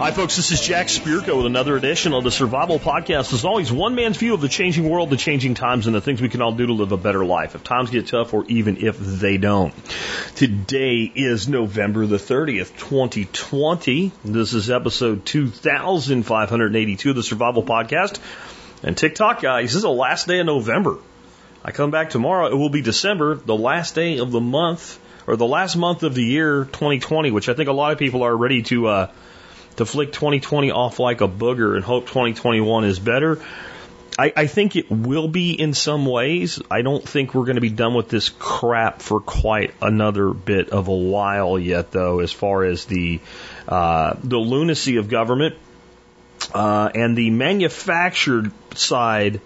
Hi, folks. This is Jack Spirko with another edition of the Survival Podcast. As always, one man's view of the changing world, the changing times, and the things we can all do to live a better life if times get tough or even if they don't. Today is November the 30th, 2020. This is episode 2582 of the Survival Podcast. And TikTok, guys, this is the last day of November. I come back tomorrow. It will be December, the last day of the month, or the last month of the year 2020, which I think a lot of people are ready to uh, to flick 2020 off like a booger and hope 2021 is better. I, I think it will be in some ways. I don't think we're going to be done with this crap for quite another bit of a while yet, though, as far as the uh, the lunacy of government uh, and the manufactured side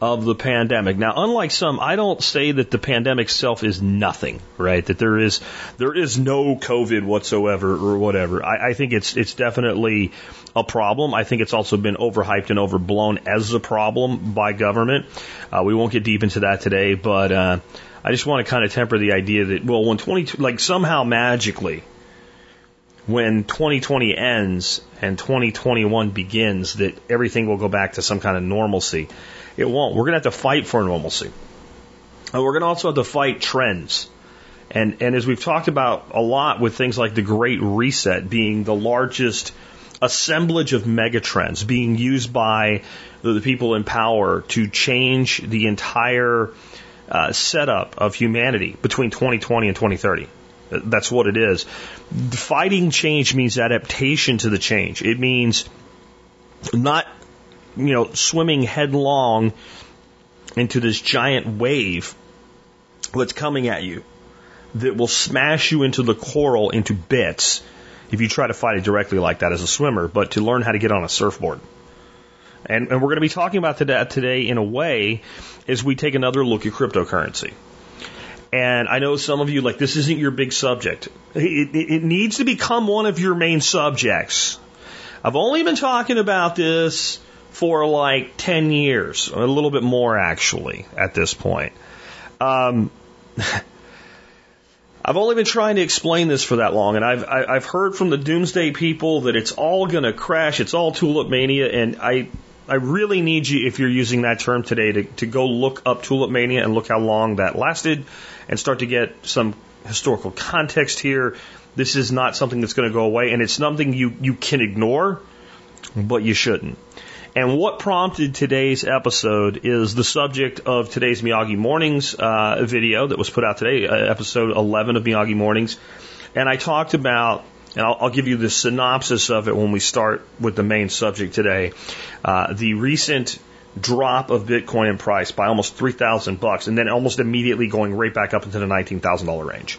of the pandemic. Now, unlike some, I don't say that the pandemic itself is nothing, right? That there is there is no COVID whatsoever or whatever. I, I think it's it's definitely a problem. I think it's also been overhyped and overblown as a problem by government. Uh, we won't get deep into that today, but uh, I just want to kind of temper the idea that well, when 20 like somehow magically when 2020 ends and 2021 begins that everything will go back to some kind of normalcy. It won't. We're going to have to fight for normalcy. And we're going to also have to fight trends. And, and as we've talked about a lot with things like the Great Reset being the largest assemblage of megatrends being used by the people in power to change the entire uh, setup of humanity between 2020 and 2030. That's what it is. Fighting change means adaptation to the change. It means not, you know, swimming headlong into this giant wave that's coming at you that will smash you into the coral into bits if you try to fight it directly like that as a swimmer, but to learn how to get on a surfboard. And, and we're going to be talking about that today in a way as we take another look at cryptocurrency. And I know some of you like this isn't your big subject. It, it, it needs to become one of your main subjects. I've only been talking about this for like 10 years, a little bit more actually at this point. Um, I've only been trying to explain this for that long, and I've I've heard from the doomsday people that it's all going to crash, it's all tulip mania, and I I really need you, if you're using that term today, to, to go look up tulip mania and look how long that lasted, and start to get some historical context here. This is not something that's going to go away, and it's something you you can ignore, but you shouldn't. And what prompted today's episode is the subject of today's Miyagi Mornings uh, video that was put out today, uh, episode 11 of Miyagi Mornings. And I talked about, and I'll, I'll give you the synopsis of it when we start with the main subject today, uh, the recent drop of Bitcoin in price by almost 3,000 bucks, and then almost immediately going right back up into the $19,000 range.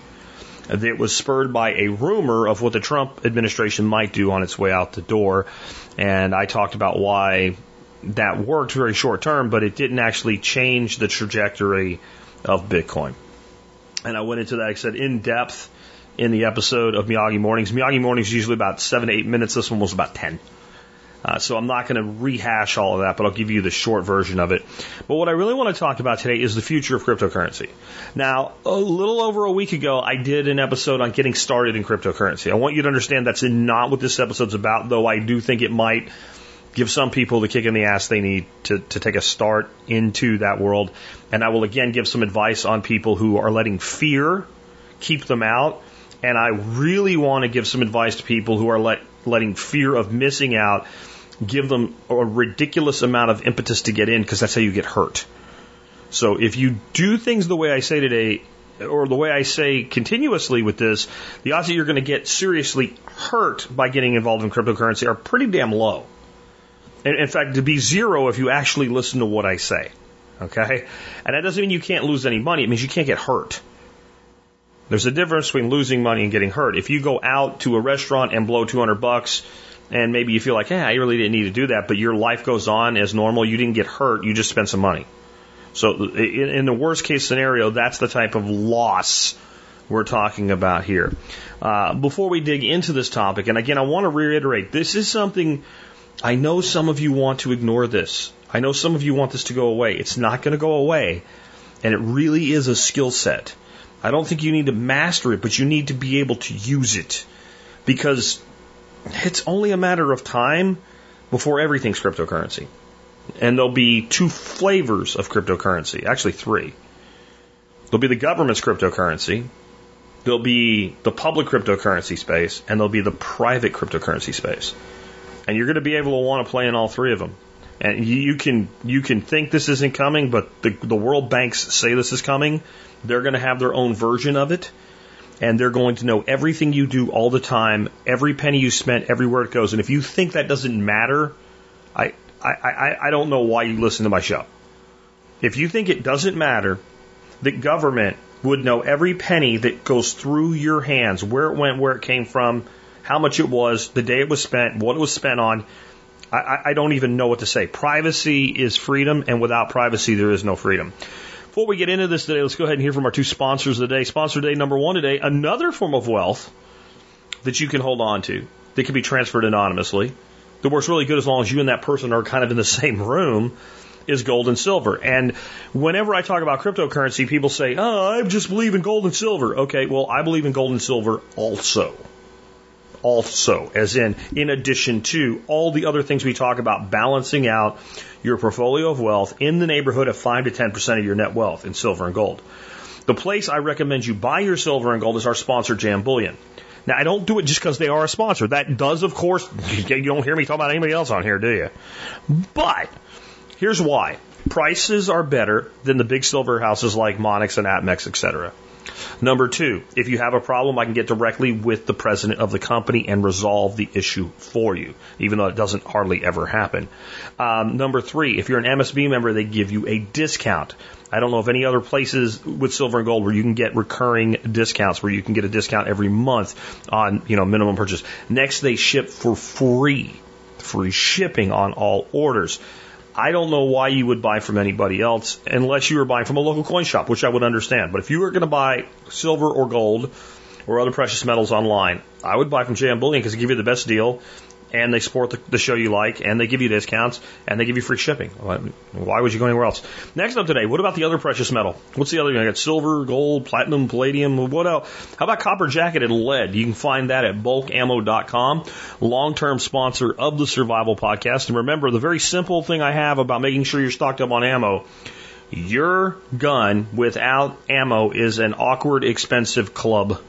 It was spurred by a rumor of what the Trump administration might do on its way out the door. And I talked about why that worked very short term, but it didn't actually change the trajectory of Bitcoin. And I went into that, I said, in depth in the episode of Miyagi Mornings. Miyagi Mornings is usually about seven to eight minutes. This one was about 10. Uh, so I'm not going to rehash all of that, but I'll give you the short version of it. But what I really want to talk about today is the future of cryptocurrency. Now, a little over a week ago, I did an episode on getting started in cryptocurrency. I want you to understand that's not what this episode's about, though I do think it might give some people the kick in the ass they need to, to take a start into that world. And I will again give some advice on people who are letting fear keep them out. And I really want to give some advice to people who are let, letting fear of missing out give them a ridiculous amount of impetus to get in because that's how you get hurt. So if you do things the way I say today, or the way I say continuously with this, the odds that you're going to get seriously hurt by getting involved in cryptocurrency are pretty damn low. In, fact, to be zero if you actually listen to what I say. Okay? And that doesn't mean you can't lose any money. It means you can't get hurt. There's a difference between losing money and getting hurt. If you go out to a restaurant and blow 200 bucks, and maybe you feel like, yeah, I really didn't need to do that, but your life goes on as normal, you didn't get hurt, you just spent some money. So in, the worst case scenario, that's the type of loss we're talking about here. Uh, before we dig into this topic, and again, I want to reiterate this is something I know some of you want to ignore this. I know some of you want this to go away. It's not going to go away, and it really is a skill set. I don't think you need to master it, but you need to be able to use it because it's only a matter of time before everything's cryptocurrency. And there'll be two flavors of cryptocurrency, actually three. There'll be the government's cryptocurrency, there'll be the public cryptocurrency space, and there'll be the private cryptocurrency space. And you're going to be able to want to play in all three of them. And you can you can think this isn't coming, but the the world banks say this is coming. They're going to have their own version of it, and they're going to know everything you do all the time, every penny you spent, everywhere it goes. And if you think that doesn't matter, I I, I, I don't know why you listen to my show. If you think it doesn't matter that government would know every penny that goes through your hands, where it went, where it came from, how much it was, the day it was spent, what it was spent on, I, I don't even know what to say. Privacy is freedom, and without privacy, there is no freedom. Before we get into this today, let's go ahead and hear from our two sponsors of the day. Sponsor day number one today, another form of wealth that you can hold on to that can be transferred anonymously. That works really good as long as you and that person are kind of in the same room is gold and silver. And whenever I talk about cryptocurrency, people say, oh, I just believe in gold and silver. Okay, well, I believe in gold and silver also. Also, as in, in addition to all the other things we talk about, balancing out your portfolio of wealth in the neighborhood of 5 to 10% of your net wealth in silver and gold. The place I recommend you buy your silver and gold is our sponsor, JM Bullion. Now, I don't do it just because they are a sponsor. That does, of course, you don't hear me talk about anybody else on here, do you? But here's why. Prices are better than the big silver houses like Monex and APMEX, etc. Number two, if you have a problem, I can get directly with the president of the company and resolve the issue for you, even though it doesn't hardly ever happen. Um, number three, if you're an MSB member, they give you a discount. I don't know of any other places with silver and gold where you can get recurring discounts, where you can get a discount every month on, you know, minimum purchase. Next, they ship for free, free shipping on all orders. I don't know why you would buy from anybody else unless you were buying from a local coin shop, which I would understand. But if you were going to buy silver or gold or other precious metals online, I would buy from JM Bullion because they give you the best deal and they support the, the, show you like, and they give you discounts, and they give you free shipping. Why would you go anywhere else? Next up today, what about the other precious metal? What's the other? I got silver, gold, platinum, palladium. What else? How about copper jacketed lead? You can find that at bulkammo.com. Long-term sponsor of the Survival Podcast. And remember, the very simple thing I have about making sure you're stocked up on ammo. Your gun without ammo is an awkward, expensive club.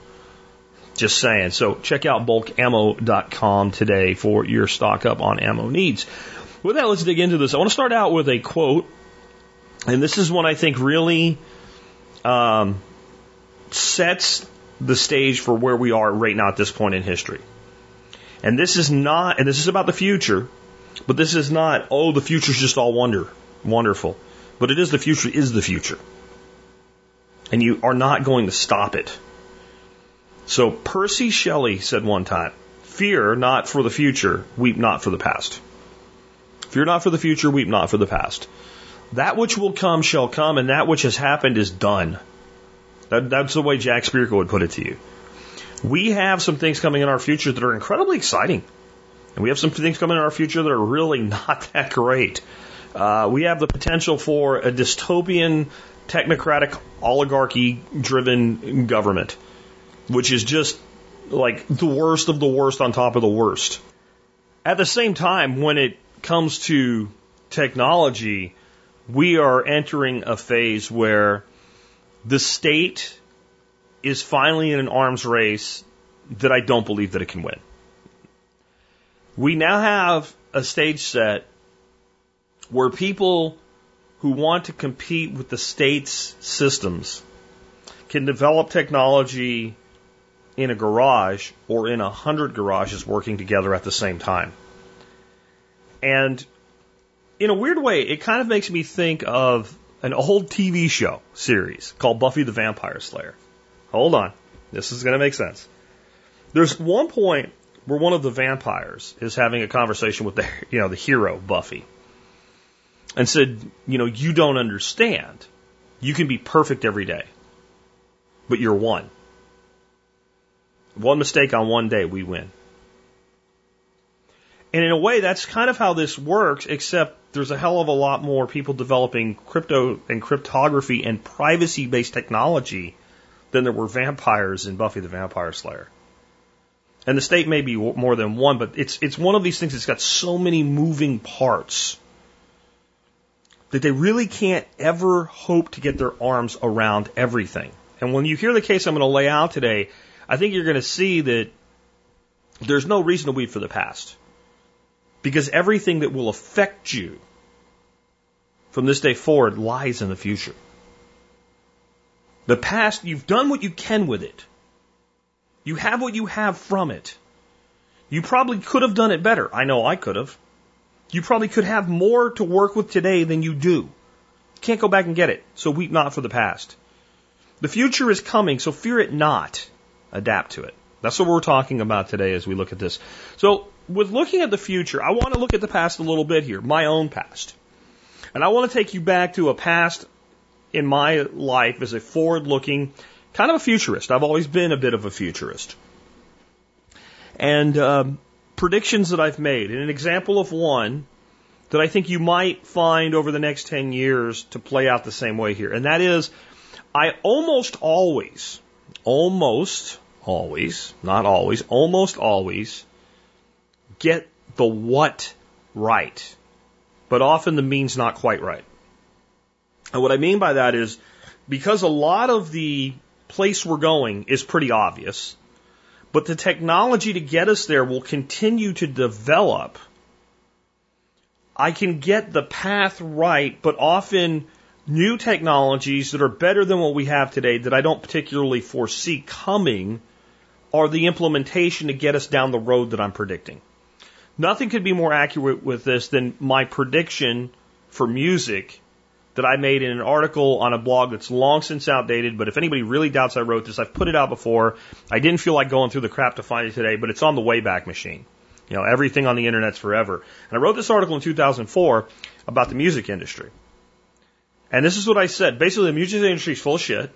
Just saying. So check out bulkammo.com today for your stock up on ammo needs. With that, let's dig into this. I want to start out with a quote, and this is one I think really um, sets the stage for where we are right now at this point in history. And this is not, and this is about the future, but this is not, oh, the future's just all wonder, wonderful. But it is the future is the future. And you are not going to stop it. So Percy Shelley said one time, Fear not for the future, weep not for the past. Fear not for the future, weep not for the past. That which will come shall come, and that which has happened is done. That, that's the way Jack Spirko would put it to you. We have some things coming in our future that are incredibly exciting. And we have some things coming in our future that are really not that great. Uh, we have the potential for a dystopian, technocratic, oligarchy driven government which is just like the worst of the worst on top of the worst. At the same time, when it comes to technology, we are entering a phase where the state is finally in an arms race that I don't believe that it can win. We now have a stage set where people who want to compete with the state's systems can develop technology in a garage or in a hundred garages working together at the same time. And in a weird way, it kind of makes me think of an old TV show series called Buffy the Vampire Slayer. Hold on. This is going to make sense. There's one point where one of the vampires is having a conversation with the, you know, the hero, Buffy, and said, you know, you don't understand. You can be perfect every day, but you're one. One mistake on one day, we win. And in a way, that's kind of how this works, except there's a hell of a lot more people developing crypto and cryptography and privacy based technology than there were vampires in Buffy the Vampire Slayer. And the state may be more than one, but it's, it's one of these things that's got so many moving parts that they really can't ever hope to get their arms around everything. And when you hear the case I'm going to lay out today, I think you're going to see that there's no reason to weep for the past. Because everything that will affect you from this day forward lies in the future. The past, you've done what you can with it. You have what you have from it. You probably could have done it better. I know I could have. You probably could have more to work with today than you do. Can't go back and get it, so weep not for the past. The future is coming, so fear it not. Adapt to it. That's what we're talking about today as we look at this. So, with looking at the future, I want to look at the past a little bit here, my own past. And I want to take you back to a past in my life as a forward looking, kind of a futurist. I've always been a bit of a futurist. And um, predictions that I've made, and an example of one that I think you might find over the next 10 years to play out the same way here. And that is, I almost always, almost always, not always, almost always get the what right, but often the means not quite right. And what I mean by that is because a lot of the place we're going is pretty obvious, but the technology to get us there will continue to develop. I can get the path right, but often new technologies that are better than what we have today that I don't particularly foresee coming are the implementation to get us down the road that I'm predicting. Nothing could be more accurate with this than my prediction for music that I made in an article on a blog that's long since outdated. But if anybody really doubts I wrote this, I've put it out before. I didn't feel like going through the crap to find it today, but it's on the Wayback Machine. You know, everything on the internet's forever. And I wrote this article in 2004 about the music industry. And this is what I said. Basically, the music industry is full of shit.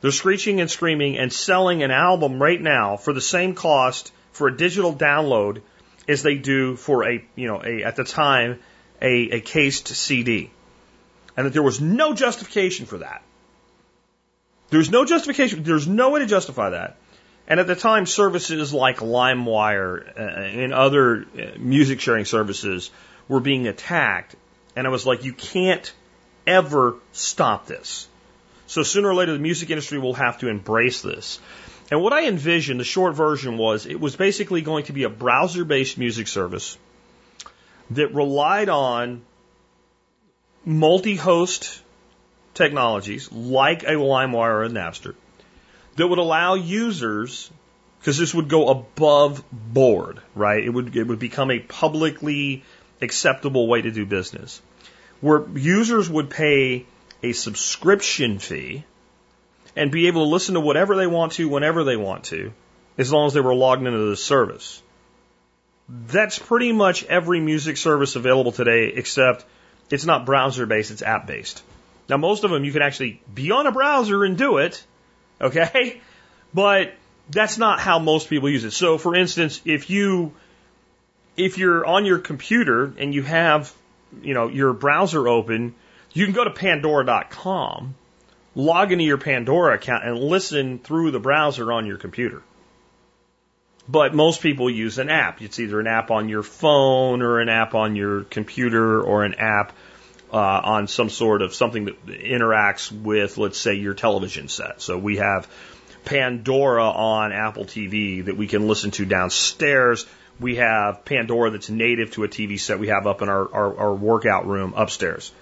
They're screeching and screaming and selling an album right now for the same cost for a digital download as they do for a, you know, a, at the time, a, a cased CD. And that there was no justification for that. There's no justification. There's no way to justify that. And at the time, services like LimeWire uh, and other uh, music sharing services were being attacked. And I was like, you can't ever stop this. So sooner or later, the music industry will have to embrace this. And what I envisioned, the short version was, it was basically going to be a browser based music service that relied on multi host technologies like a LimeWire or a Napster that would allow users, because this would go above board, right? It would, it would become a publicly acceptable way to do business where users would pay a subscription fee and be able to listen to whatever they want to whenever they want to, as long as they were logged into the service. That's pretty much every music service available today, except it's not browser based, it's app based. Now, most of them you can actually be on a browser and do it, okay? But that's not how most people use it. So, for instance, if you if you're on your computer and you have, you know, your browser open, you can go to pandora.com log into your Pandora account and listen through the browser on your computer. But most people use an app. It's either an app on your phone or an app on your computer or an app uh, on some sort of something that interacts with, let's say, your television set. So we have Pandora on Apple TV that we can listen to downstairs. We have Pandora that's native to a TV set we have up in our, our, our workout room upstairs.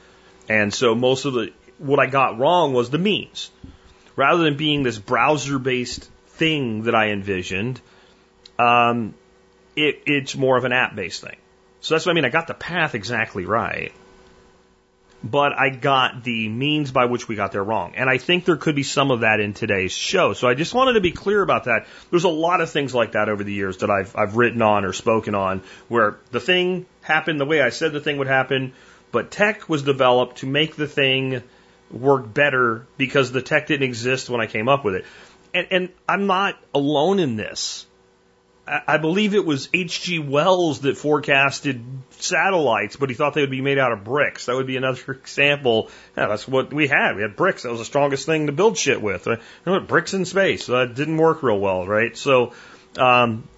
And so most of the what I got wrong was the means. Rather than being this browser based thing that I envisioned, um, it, it's more of an app based thing. So that's what I mean. I got the path exactly right, but I got the means by which we got there wrong. And I think there could be some of that in today's show. So I just wanted to be clear about that. There's a lot of things like that over the years that I've, I've written on or spoken on where the thing happened the way I said the thing would happen, but tech was developed to make the thing work better because the tech didn't exist when I came up with it. and, and I'm not alone in this. I believe it was H.G. Wells that forecasted satellites, but he thought they would be made out of bricks. That would be another example. Yeah, that's what we had. We had bricks. That was the strongest thing to build shit with. You know, bricks in space. That uh, didn't work real well, right? So, um,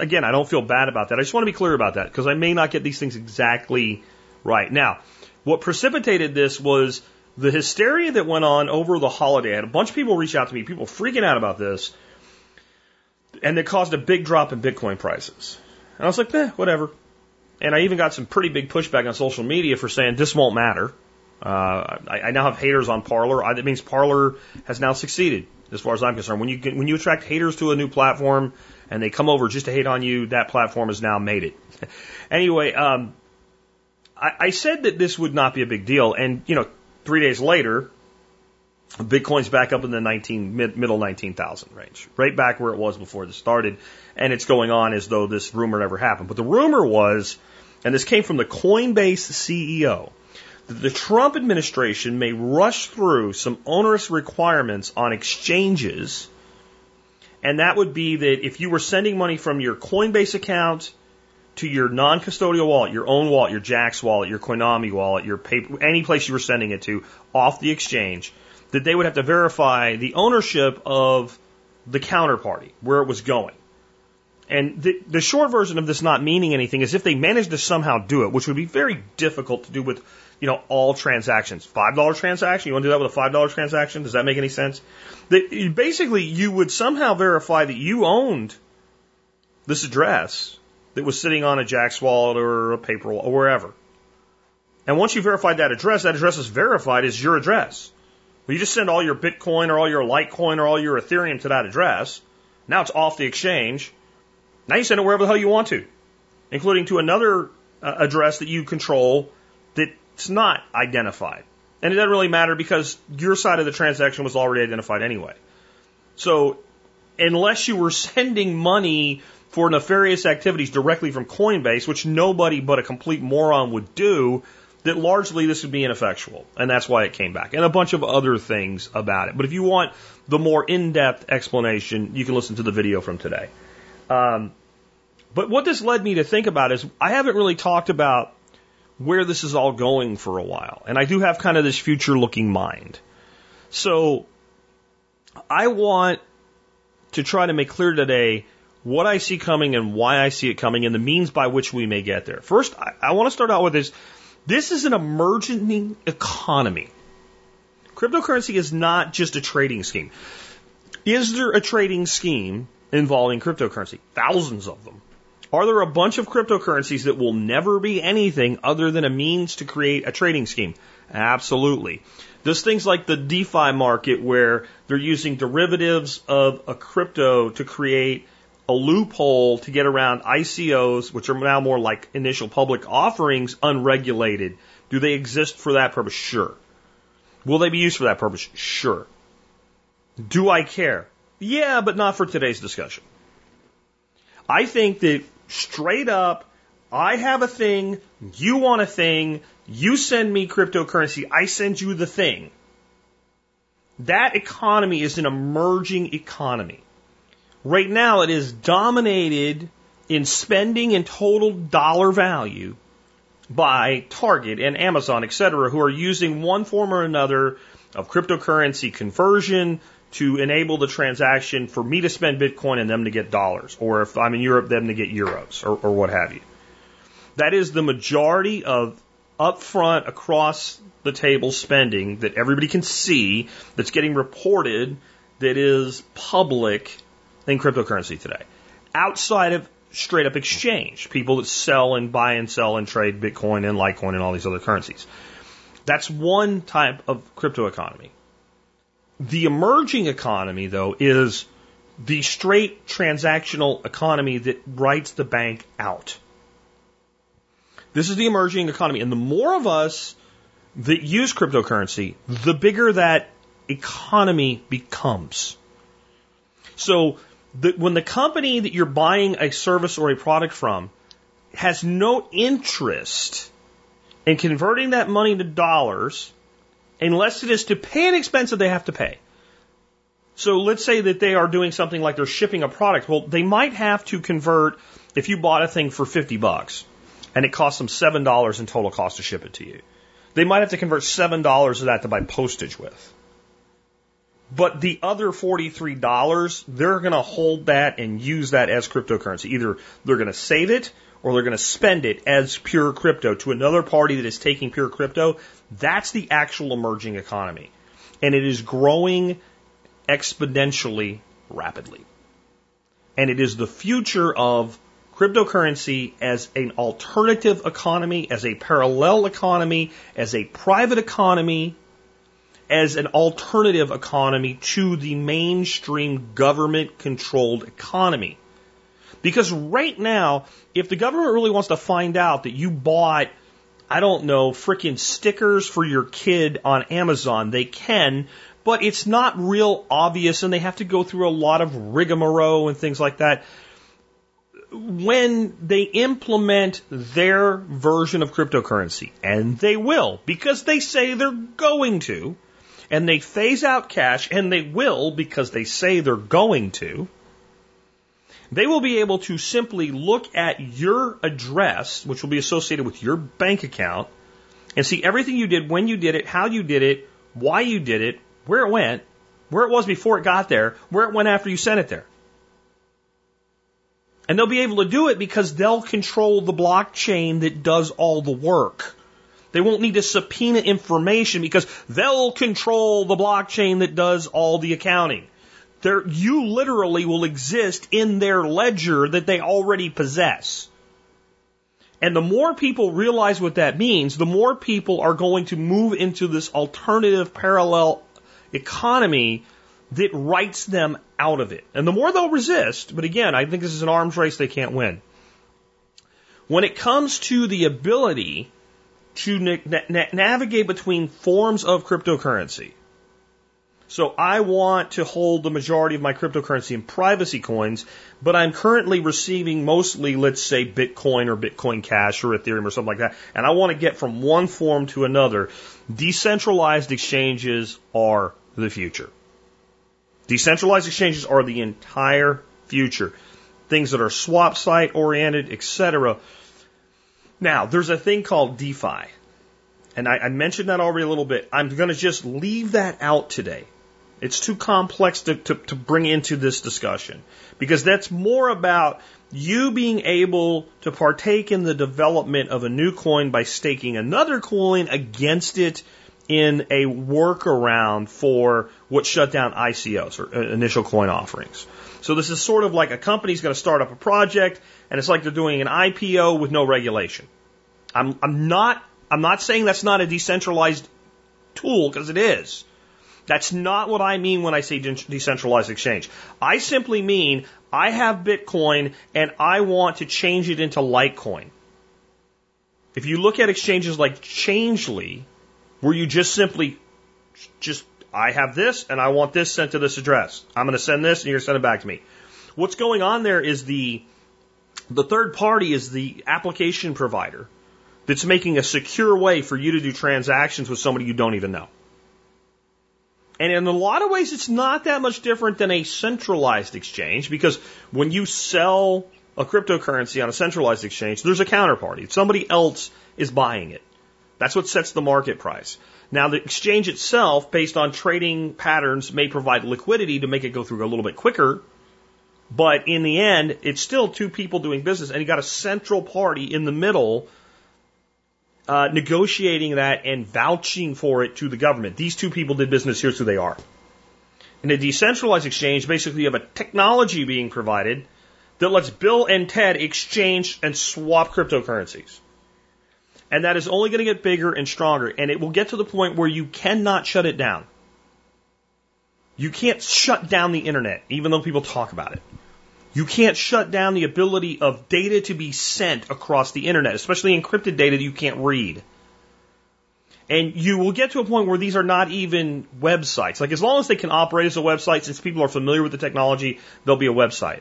again, I don't feel bad about that. I just want to be clear about that because I may not get these things exactly right. Now, what precipitated this was the hysteria that went on over the holiday. I had a bunch of people reach out to me, people freaking out about this and it caused a big drop in Bitcoin prices. And I was like, eh, whatever. And I even got some pretty big pushback on social media for saying this won't matter. Uh, I, I now have haters on Parler. I, that means Parler has now succeeded, as far as I'm concerned. When you when you attract haters to a new platform and they come over just to hate on you, that platform has now made it. anyway, um, I, I said that this would not be a big deal, and you know, three days later, Bitcoin's back up in the 19, mid, middle 19,000 range, right back where it was before this started. And it's going on as though this rumor never happened. But the rumor was, and this came from the Coinbase CEO, that the Trump administration may rush through some onerous requirements on exchanges. And that would be that if you were sending money from your Coinbase account to your non-custodial wallet, your own wallet, your Jaxx wallet, your Coinomi wallet, your paper, any place you were sending it to off the exchange, that they would have to verify the ownership of the counterparty, where it was going. And the, the short version of this not meaning anything is if they managed to somehow do it, which would be very difficult to do with, you know, all transactions. Five dollar transaction, you want to do that with a five dollar transaction? Does that make any sense? Basically you would somehow verify that you owned this address that was sitting on a Jaxx wallet or a paper wallet or wherever. And once you verified that address, that address is verified as your address. Well, you just send all your Bitcoin or all your Litecoin or all your Ethereum to that address. Now it's off the exchange. Now you send it wherever the hell you want to, including to another uh, address that you control that's not identified. And it doesn't really matter because your side of the transaction was already identified anyway. So unless you were sending money for nefarious activities directly from Coinbase, which nobody but a complete moron would do, that largely this would be ineffectual, and that's why it came back, and a bunch of other things about it. But if you want the more in-depth explanation, you can listen to the video from today. Um, but what this led me to think about is I haven't really talked about where this is all going for a while, and I do have kind of this future-looking mind. So I want to try to make clear today what I see coming and why I see it coming and the means by which we may get there. First, I, I want to start out with this this is an emerging economy. Cryptocurrency is not just a trading scheme. Is there a trading scheme involving cryptocurrency? Thousands of them. Are there a bunch of cryptocurrencies that will never be anything other than a means to create a trading scheme? Absolutely. There's things like the DeFi market where they're using derivatives of a crypto to create a loophole to get around ICOs, which are now more like initial public offerings, unregulated. Do they exist for that purpose? Sure. Will they be used for that purpose? Sure. Do I care? Yeah, but not for today's discussion. I think that straight up, I have a thing, you want a thing, you send me cryptocurrency, I send you the thing. That economy is an emerging economy. Right now, it is dominated in spending and total dollar value by Target and Amazon, et cetera, who are using one form or another of cryptocurrency conversion to enable the transaction for me to spend Bitcoin and them to get dollars, or if I'm in Europe, them to get euros, or, or what have you. That is the majority of upfront across the table spending that everybody can see that's getting reported that is public in cryptocurrency today. Outside of straight up exchange, people that sell and buy and sell and trade Bitcoin and Litecoin and all these other currencies. That's one type of crypto economy. The emerging economy, though, is the straight transactional economy that writes the bank out. This is the emerging economy. And the more of us that use cryptocurrency, the bigger that economy becomes. So the, when the company that you're buying a service or a product from has no interest in converting that money to dollars unless it is to pay an expense that they have to pay. So let's say that they are doing something like they're shipping a product. Well, they might have to convert if you bought a thing for 50 bucks and it costs them $7 in total cost to ship it to you. They might have to convert $7 of that to buy postage with. But the other $43, they're going to hold that and use that as cryptocurrency. Either they're going to save it or they're going to spend it as pure crypto to another party that is taking pure crypto. That's the actual emerging economy. And it is growing exponentially rapidly. And it is the future of cryptocurrency as an alternative economy, as a parallel economy, as a private economy, as an alternative economy to the mainstream government controlled economy. Because right now, if the government really wants to find out that you bought, I don't know, freaking stickers for your kid on Amazon, they can, but it's not real obvious and they have to go through a lot of rigmarole and things like that. When they implement their version of cryptocurrency, and they will, because they say they're going to, and they phase out cash, and they will because they say they're going to, they will be able to simply look at your address, which will be associated with your bank account, and see everything you did, when you did it, how you did it, why you did it, where it went, where it was before it got there, where it went after you sent it there. And they'll be able to do it because they'll control the blockchain that does all the work. They won't need to subpoena information because they'll control the blockchain that does all the accounting. They're, you literally will exist in their ledger that they already possess. And the more people realize what that means, the more people are going to move into this alternative parallel economy that writes them out of it. And the more they'll resist, but again, I think this is an arms race they can't win. When it comes to the ability to na na navigate between forms of cryptocurrency, so I want to hold the majority of my cryptocurrency in privacy coins, but I'm currently receiving mostly, let's say, Bitcoin or Bitcoin Cash or Ethereum or something like that, and I want to get from one form to another. Decentralized exchanges are the future. Decentralized exchanges are the entire future. Things that are swap site oriented, etc. Now, there's a thing called DeFi. And I, I mentioned that already a little bit. I'm going to just leave that out today. It's too complex to, to, to bring into this discussion because that's more about you being able to partake in the development of a new coin by staking another coin against it in a workaround for what shut down ICOs or uh, initial coin offerings. So this is sort of like a company's going to start up a project and it's like they're doing an IPO with no regulation. I'm, I'm not, I'm not saying that's not a decentralized tool because it is. That's not what I mean when I say decentralized exchange. I simply mean I have Bitcoin and I want to change it into Litecoin. If you look at exchanges like Changelly, where you just simply just I have this and I want this sent to this address. I'm going to send this and you're going to send it back to me. What's going on there is the the third party is the application provider that's making a secure way for you to do transactions with somebody you don't even know. And in a lot of ways, it's not that much different than a centralized exchange because when you sell a cryptocurrency on a centralized exchange, there's a counterparty. Somebody else is buying it. That's what sets the market price. Now, the exchange itself, based on trading patterns, may provide liquidity to make it go through a little bit quicker. But in the end, it's still two people doing business, and you got a central party in the middle uh, negotiating that and vouching for it to the government. These two people did business, here's who they are. In a decentralized exchange, basically you have a technology being provided that lets Bill and Ted exchange and swap cryptocurrencies. And that is only going to get bigger and stronger. And it will get to the point where you cannot shut it down. You can't shut down the internet, even though people talk about it. You can't shut down the ability of data to be sent across the internet, especially encrypted data that you can't read. And you will get to a point where these are not even websites. Like as long as they can operate as a website, since people are familiar with the technology, there'll be a website.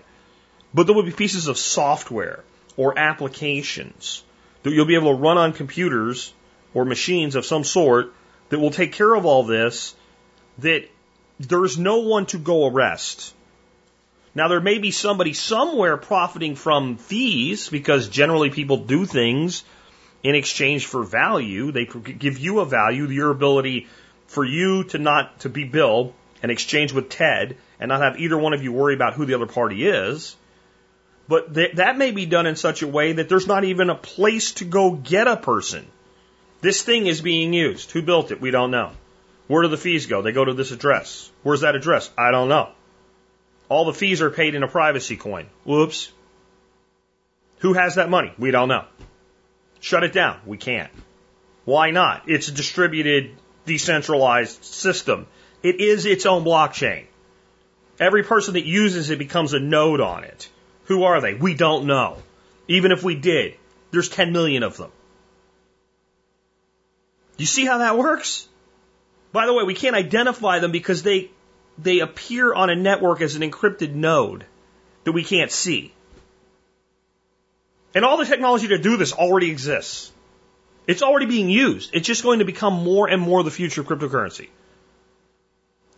But there will be pieces of software or applications that you'll be able to run on computers or machines of some sort that will take care of all this that there's no one to go arrest. Now, there may be somebody somewhere profiting from fees because generally people do things in exchange for value. They give you a value, your ability for you to not to be billed and exchange with Ted and not have either one of you worry about who the other party is. But th- that may be done in such a way that there's not even a place to go get a person. This thing is being used. Who built it? We don't know. Where do the fees go? They go to this address. Where's that address? I don't know. All the fees are paid in a privacy coin. Whoops. Who has that money? We don't know. Shut it down. We can't. Why not? It's a distributed, decentralized system. It is its own blockchain. Every person that uses it becomes a node on it. Who are they? We don't know. Even if we did, there's 10 million of them. You see how that works? By the way, we can't identify them because they, they appear on a network as an encrypted node that we can't see. And all the technology to do this already exists. It's already being used. It's just going to become more and more the future of cryptocurrency.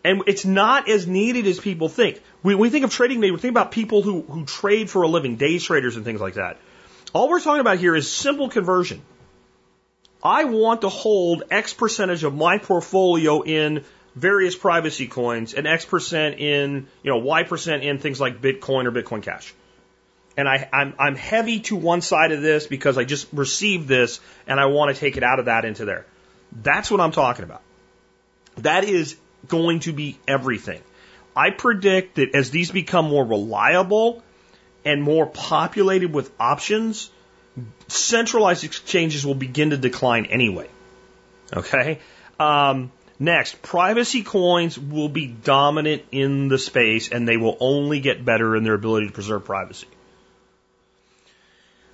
And it's not as needed as people think. When we think of trading we think about people who, who trade for a living, day traders and things like that. All we're talking about here is simple conversion. I want to hold X percentage of my portfolio in various privacy coins and X percent in, you know, Y percent in things like Bitcoin or Bitcoin Cash. And I, I'm, I'm heavy to one side of this because I just received this and I want to take it out of that into there. That's what I'm talking about. That is going to be everything. I predict that as these become more reliable and more populated with options, centralized exchanges will begin to decline anyway. Okay? Um, next, privacy coins will be dominant in the space and they will only get better in their ability to preserve privacy.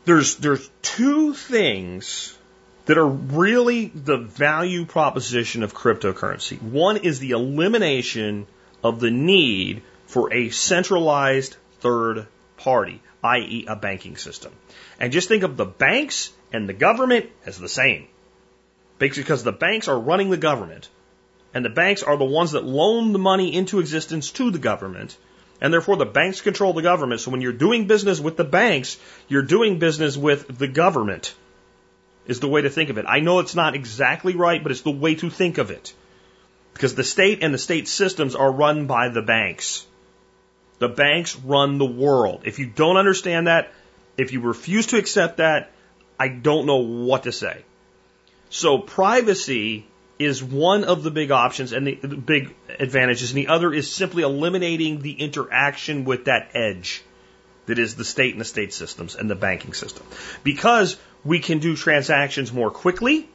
There's, there's two things that are really the value proposition of cryptocurrency. One is the elimination of the need for a centralized third party, i.e., a banking system. And just think of the banks and the government as the same. Because the banks are running the government, and the banks are the ones that loan the money into existence to the government, and therefore the banks control the government. So when you're doing business with the banks, you're doing business with the government is the way to think of it. I know it's not exactly right, but it's the way to think of it. Because the state and the state systems are run by the banks. The banks run the world. If you don't understand that, if you refuse to accept that, I don't know what to say. So privacy is one of the big options and the, the big advantages, and the other is simply eliminating the interaction with that edge that is the state and the state systems and the banking system. Because we can do transactions more quickly,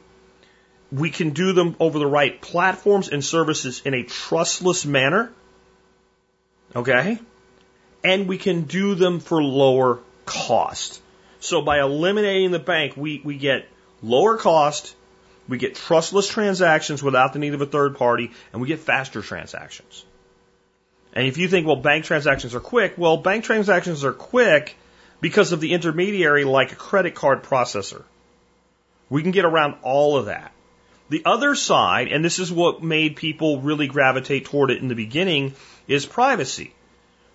we can do them over the right platforms and services in a trustless manner. Okay? And we can do them for lower cost. So by eliminating the bank, we, we get lower cost, we get trustless transactions without the need of a third party, and we get faster transactions. And if you think, well, bank transactions are quick, well, bank transactions are quick because of the intermediary like a credit card processor. We can get around all of that. The other side, and this is what made people really gravitate toward it in the beginning, is privacy.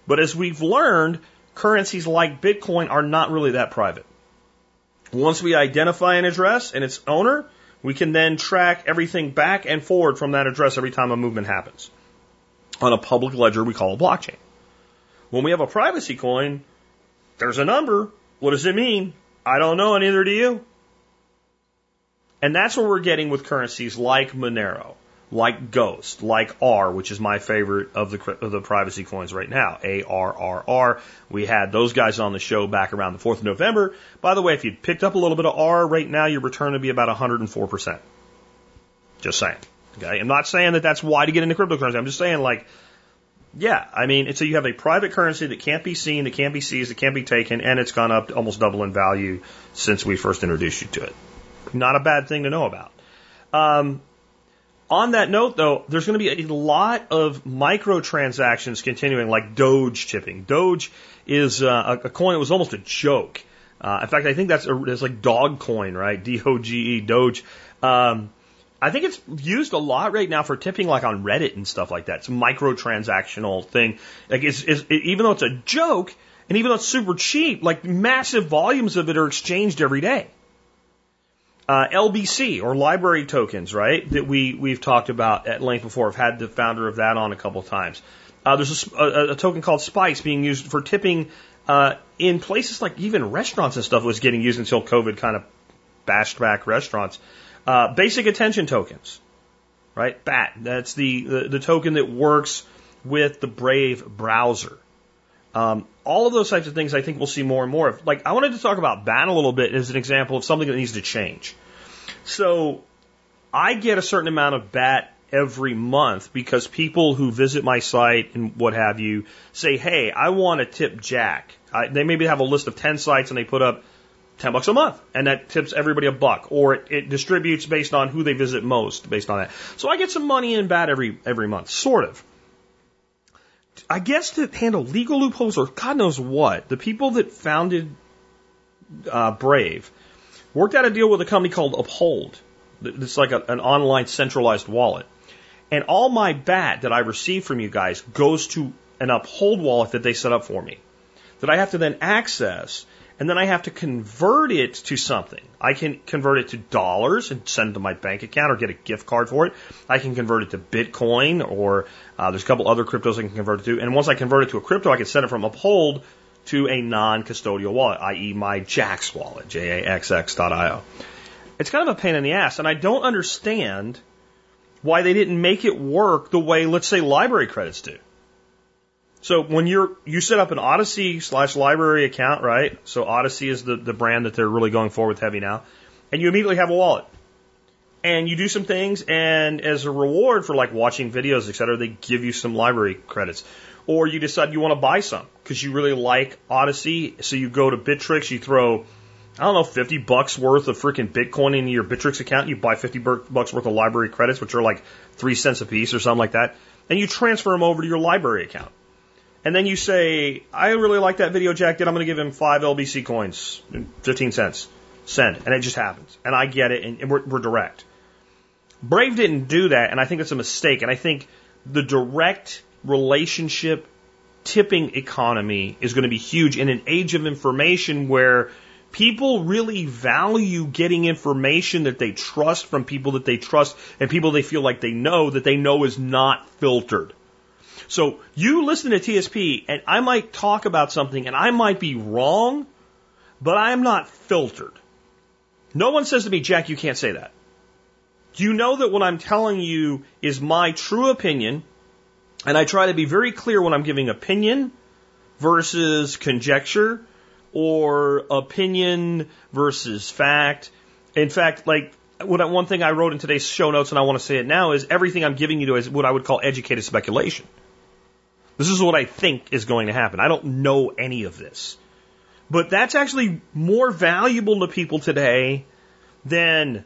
But as we've learned, currencies like Bitcoin are not really that private. Once we identify an address and its owner, we can then track everything back and forward from that address every time a movement happens on a public ledger we call a blockchain. When we have a privacy coin, there's a number. What does it mean? I don't know, and neither do you. And that's what we're getting with currencies like Monero, like Ghost, like R, which is my favorite of the of the privacy coins right now. A R R R. We had those guys on the show back around the 4th of November. By the way, if you picked up a little bit of R right now, your return would be about 104%. Just saying. Okay. I'm not saying that that's why to get into cryptocurrency. I'm just saying like, yeah, I mean, so you have a private currency that can't be seen, that can't be seized, that can't be taken, and it's gone up almost double in value since we first introduced you to it. Not a bad thing to know about. Um, on that note, though, there's going to be a lot of microtransactions continuing, like Doge chipping. Doge is uh, a coin that was almost a joke. Uh, in fact, I think that's a, it's like dog coin, right? D O G E, Doge. Um, I think it's used a lot right now for tipping, like on Reddit and stuff like that. It's a microtransactional thing. Like, it's, it's, even though it's a joke, and even though it's super cheap, like massive volumes of it are exchanged every day. Uh, LBC or LBRY tokens, right? That we we've talked about at length before. I've had the founder of that on a couple times. Uh, there's a, a, a, token called Spice being used for tipping uh, in places like even restaurants and stuff was getting used until COVID kind of bashed back restaurants. Uh, basic attention tokens, right? BAT. That's the, the, the token that works with the Brave browser. Um, all of those types of things I think we'll see more and more of. Like, I wanted to talk about BAT a little bit as an example of something that needs to change. So, I get a certain amount of BAT every month because people who visit my site and what have you say, hey, I want to tip Jack. I, they maybe have a list of 10 sites and they put up 10 bucks a month and that tips everybody a buck or it, it distributes based on who they visit most based on that. So I get some money in BAT every, every month, sort of. I guess to handle legal loopholes or God knows what, the people that founded uh, Brave worked out a deal with a company called Uphold. It's like a, an online centralized wallet. And all my BAT that I receive from you guys goes to an Uphold wallet that they set up for me that I have to then access and then I have to convert it to something. I can convert it to dollars and send it to my bank account or get a gift card for it. I can convert it to Bitcoin or uh, there's a couple other cryptos I can convert it to. And once I convert it to a crypto, I can send it from Uphold to a non-custodial wallet, i.e. my Jaxx wallet, J-A-X-X.io. It's kind of a pain in the ass, and I don't understand why they didn't make it work the way, let's say, LBRY credits do. So when you're you set up an Odysee slash LBRY account, right? So Odysee is the, the brand that they're really going for with heavy now, and you immediately have a wallet. And you do some things, and as a reward for like watching videos, et cetera, they give you some LBRY credits. Or you decide you want to buy some because you really like Odysee, so you go to Bittrex, you throw, I don't know, 50 bucks worth of freaking Bitcoin into your Bittrex account, you buy 50 bucks worth of LBRY credits, which are like three cents a piece or something like that, and you transfer them over to your LBRY account. And then you say, I really like that video Jack did. I'm going to give him five LBC coins, 15 cents. Send. And it just happens. And I get it, and we're, we're direct. Brave didn't do that, and I think it's a mistake. And I think the direct relationship tipping economy is going to be huge in an age of information where people really value getting information that they trust from people that they trust and people they feel like they know that they know is not filtered. So you listen to TSP and I might talk about something and I might be wrong, but I'm not filtered. No one says to me, Jack, you can't say that. Do You know that what I'm telling you is my true opinion, and I try to be very clear when I'm giving opinion versus conjecture or opinion versus fact. In fact, like what, one thing I wrote in today's show notes, and I want to say it now, is everything I'm giving you is what I would call educated speculation. This is what I think is going to happen. I don't know any of this. But that's actually more valuable to people today than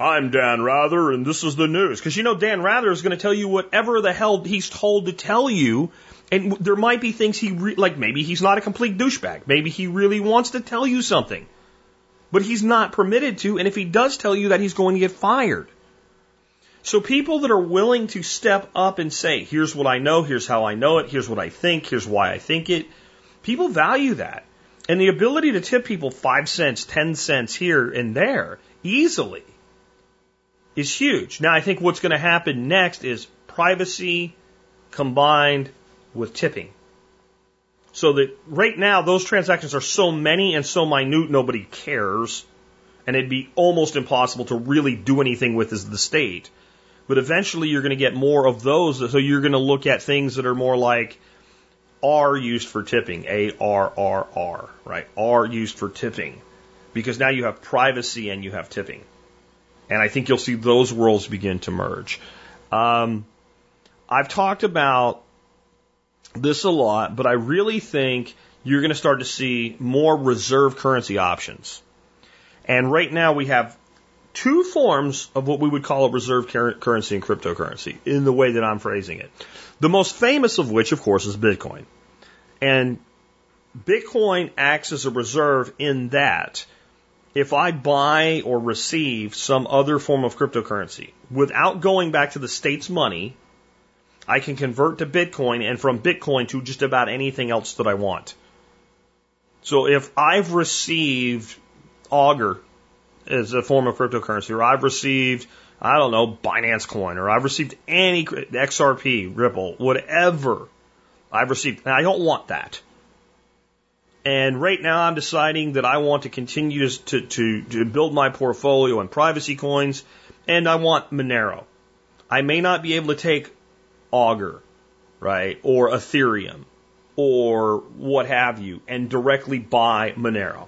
I'm Dan Rather and this is the news. Because you know, Dan Rather is going to tell you whatever the hell he's told to tell you. And there might be things he, re- like maybe he's not a complete douchebag. Maybe he really wants to tell you something. But he's not permitted to. And if he does tell you that, he's going to get fired. So people that are willing to step up and say, here's what I know, here's how I know it, here's what I think, here's why I think it, people value that. And the ability to tip people five cents, ten cents here and there easily is huge. Now I think what's going to happen next is privacy combined with tipping. So that right now those transactions are so many and so minute nobody cares and it'd be almost impossible to really do anything with as the state. But eventually you're going to get more of those. So you're going to look at things that are more like ARRR used for tipping, A R R R, right? ARRR used for tipping. Because now you have privacy and you have tipping. And I think you'll see those worlds begin to merge. Um, I've talked about this a lot, but I really think you're going to start to see more reserve currency options. And right now we have two forms of what we would call a reserve currency and cryptocurrency in the way that I'm phrasing it. The most famous of which, of course, is Bitcoin. And Bitcoin acts as a reserve in that if I buy or receive some other form of cryptocurrency without going back to the state's money, I can convert to Bitcoin and from Bitcoin to just about anything else that I want. So if I've received Augur as a form of cryptocurrency, or I've received, I don't know, Binance Coin, or I've received any XRP, Ripple, whatever I've received, and I don't want that. And right now I'm deciding that I want to continue to, to, to build my portfolio in privacy coins and I want Monero. I may not be able to take Augur, right, or Ethereum or what have you and directly buy Monero.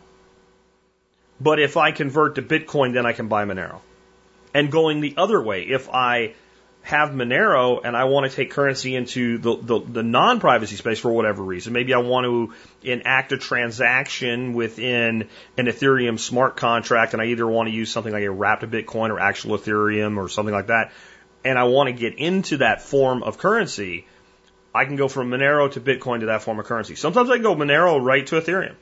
But if I convert to Bitcoin, then I can buy Monero. And going the other way, if I have Monero and I want to take currency into the, the, the non privacy space for whatever reason. Maybe I want to enact a transaction within an Ethereum smart contract and I either want to use something like a wrapped Bitcoin or actual Ethereum or something like that. And I want to get into that form of currency. I can go from Monero to Bitcoin to that form of currency. Sometimes I go Monero right to Ethereum.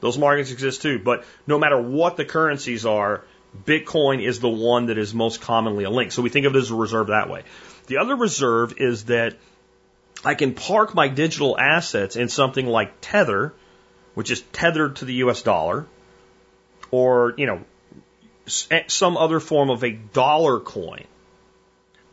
Those markets exist too. But no matter what the currencies are, Bitcoin is the one that is most commonly a link. So we think of it as a reserve that way. The other reserve is that I can park my digital assets in something like Tether, which is tethered to the US dollar, or, you know, eh, some other form of a dollar coin,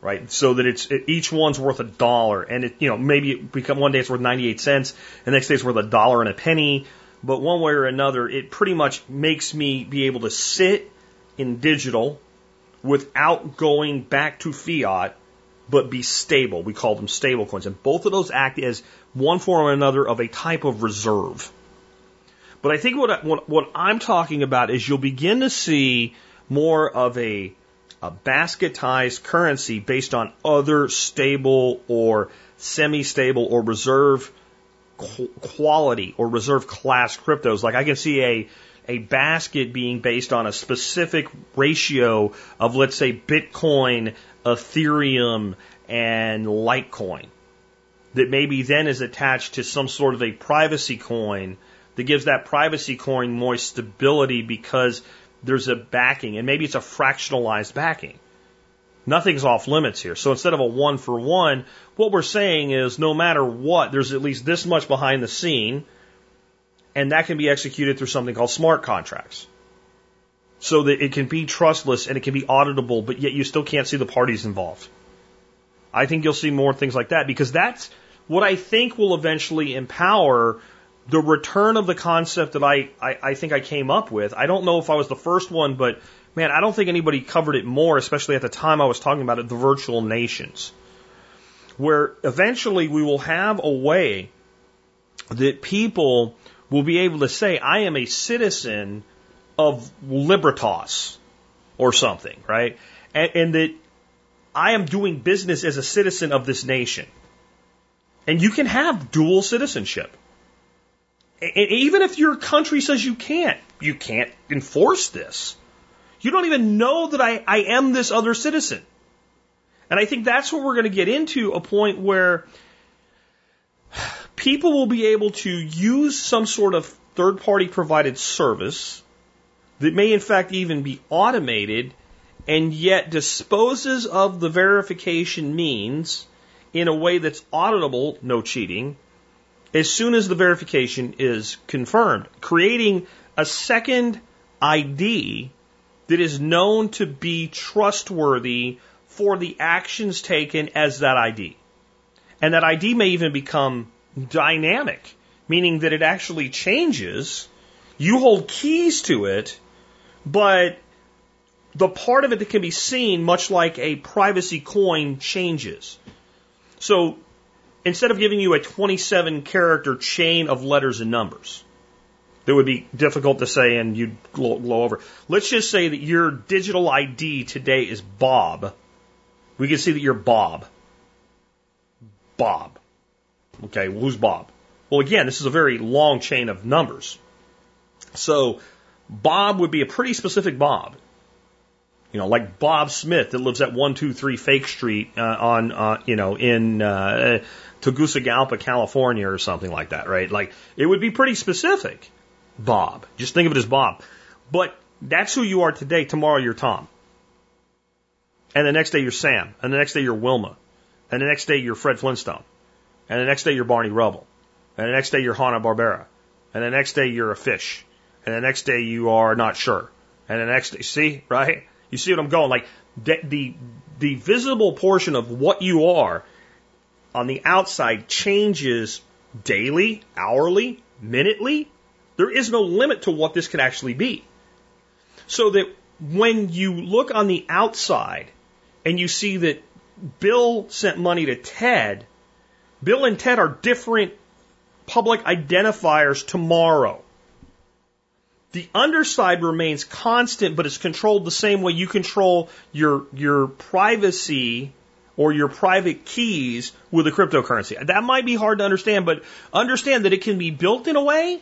right? So that it's each one's worth a dollar, and it, you know, maybe it become one day it's worth 98 cents, the next day it's worth a dollar and a penny, but one way or another, it pretty much makes me be able to sit in digital without going back to fiat, but be stable. We call them stable coins. And both of those act as one form or another of a type of reserve. But I think what, what, what I'm talking about is you'll begin to see more of a, a basketized currency based on other stable or semi stable or reserve quality or reserve class cryptos. Like I can see a a basket being based on a specific ratio of, let's say, Bitcoin, Ethereum, and Litecoin that maybe then is attached to some sort of a privacy coin that gives that privacy coin more stability because there's a backing and maybe it's a fractionalized backing. Nothing's off limits here. So instead of a one for one, what we're saying is no matter what, there's at least this much behind the scene and that can be executed through something called smart contracts. So that it can be trustless and it can be auditable, but yet you still can't see the parties involved. I think you'll see more things like that because that's what I think will eventually empower the return of the concept that I, I, I think I came up with. I don't know if I was the first one, but man, I don't think anybody covered it more, especially at the time I was talking about it, the virtual nations. Where eventually we will have a way that people will be able to say, I am a citizen of Libertas or something, right? And, and that I am doing business as a citizen of this nation. And you can have dual citizenship. And even if your country says you can't, you can't enforce this. You don't even know that I, I am this other citizen. And I think that's what we're going to get into a point where people will be able to use some sort of third party provided service that may in fact even be automated and yet disposes of the verification means in a way that's auditable, no cheating, as soon as the verification is confirmed, creating a second ID that is known to be trustworthy for the actions taken as that ID. And that ID may even become dynamic, meaning that it actually changes. You hold keys to it, but the part of it that can be seen, much like a privacy coin, changes. So instead of giving you a 27 character chain of letters and numbers, that would be difficult to say and you'd glow, glow over. Let's just say that your digital ID today is Bob. We can see that you're Bob. Bob. Okay, well, who's Bob? Well, again, this is a very long chain of numbers. So Bob would be a pretty specific Bob. You know, like Bob Smith that lives at 123 Fake Street uh, on, uh, you know, in uh, Tegucigalpa, California or something like that, right? Like, it would be pretty specific. Bob. Just think of it as Bob. But That's who you are today. Tomorrow you're Tom. And the next day you're Sam. And the next day you're Wilma. And the next day you're Fred Flintstone. And the next day you're Barney Rubble. And the next day you're Hanna Barbera. And the next day you're a fish. And the next day you are not sure. And the next day, see, right? You see what I'm going? Like the, the, the visible portion of what you are on the outside changes daily, hourly, minutely. There is no limit to what this can actually be. So that when you look on the outside and you see that Bill sent money to Ted, Bill and Ted are different public identifiers tomorrow. The underside remains constant, but it's controlled the same way you control your, your privacy or your private keys with a cryptocurrency. That might be hard to understand, but understand that it can be built in a way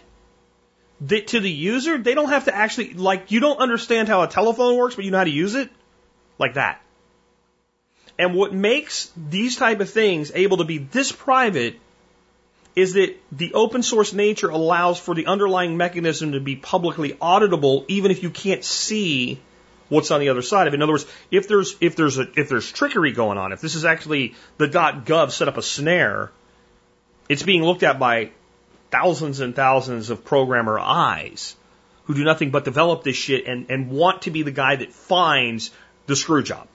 to the user, they don't have to actually, like, you don't understand how a telephone works, but you know how to use it? Like that. And what makes these type of things able to be this private is that the open source nature allows for the underlying mechanism to be publicly auditable even if you can't see what's on the other side of it. In other words, if there's if there's a, if there's trickery going on, if this is actually the .gov set up a snare, it's being looked at by thousands and thousands of programmer eyes who do nothing but develop this shit and, and want to be the guy that finds the screw job.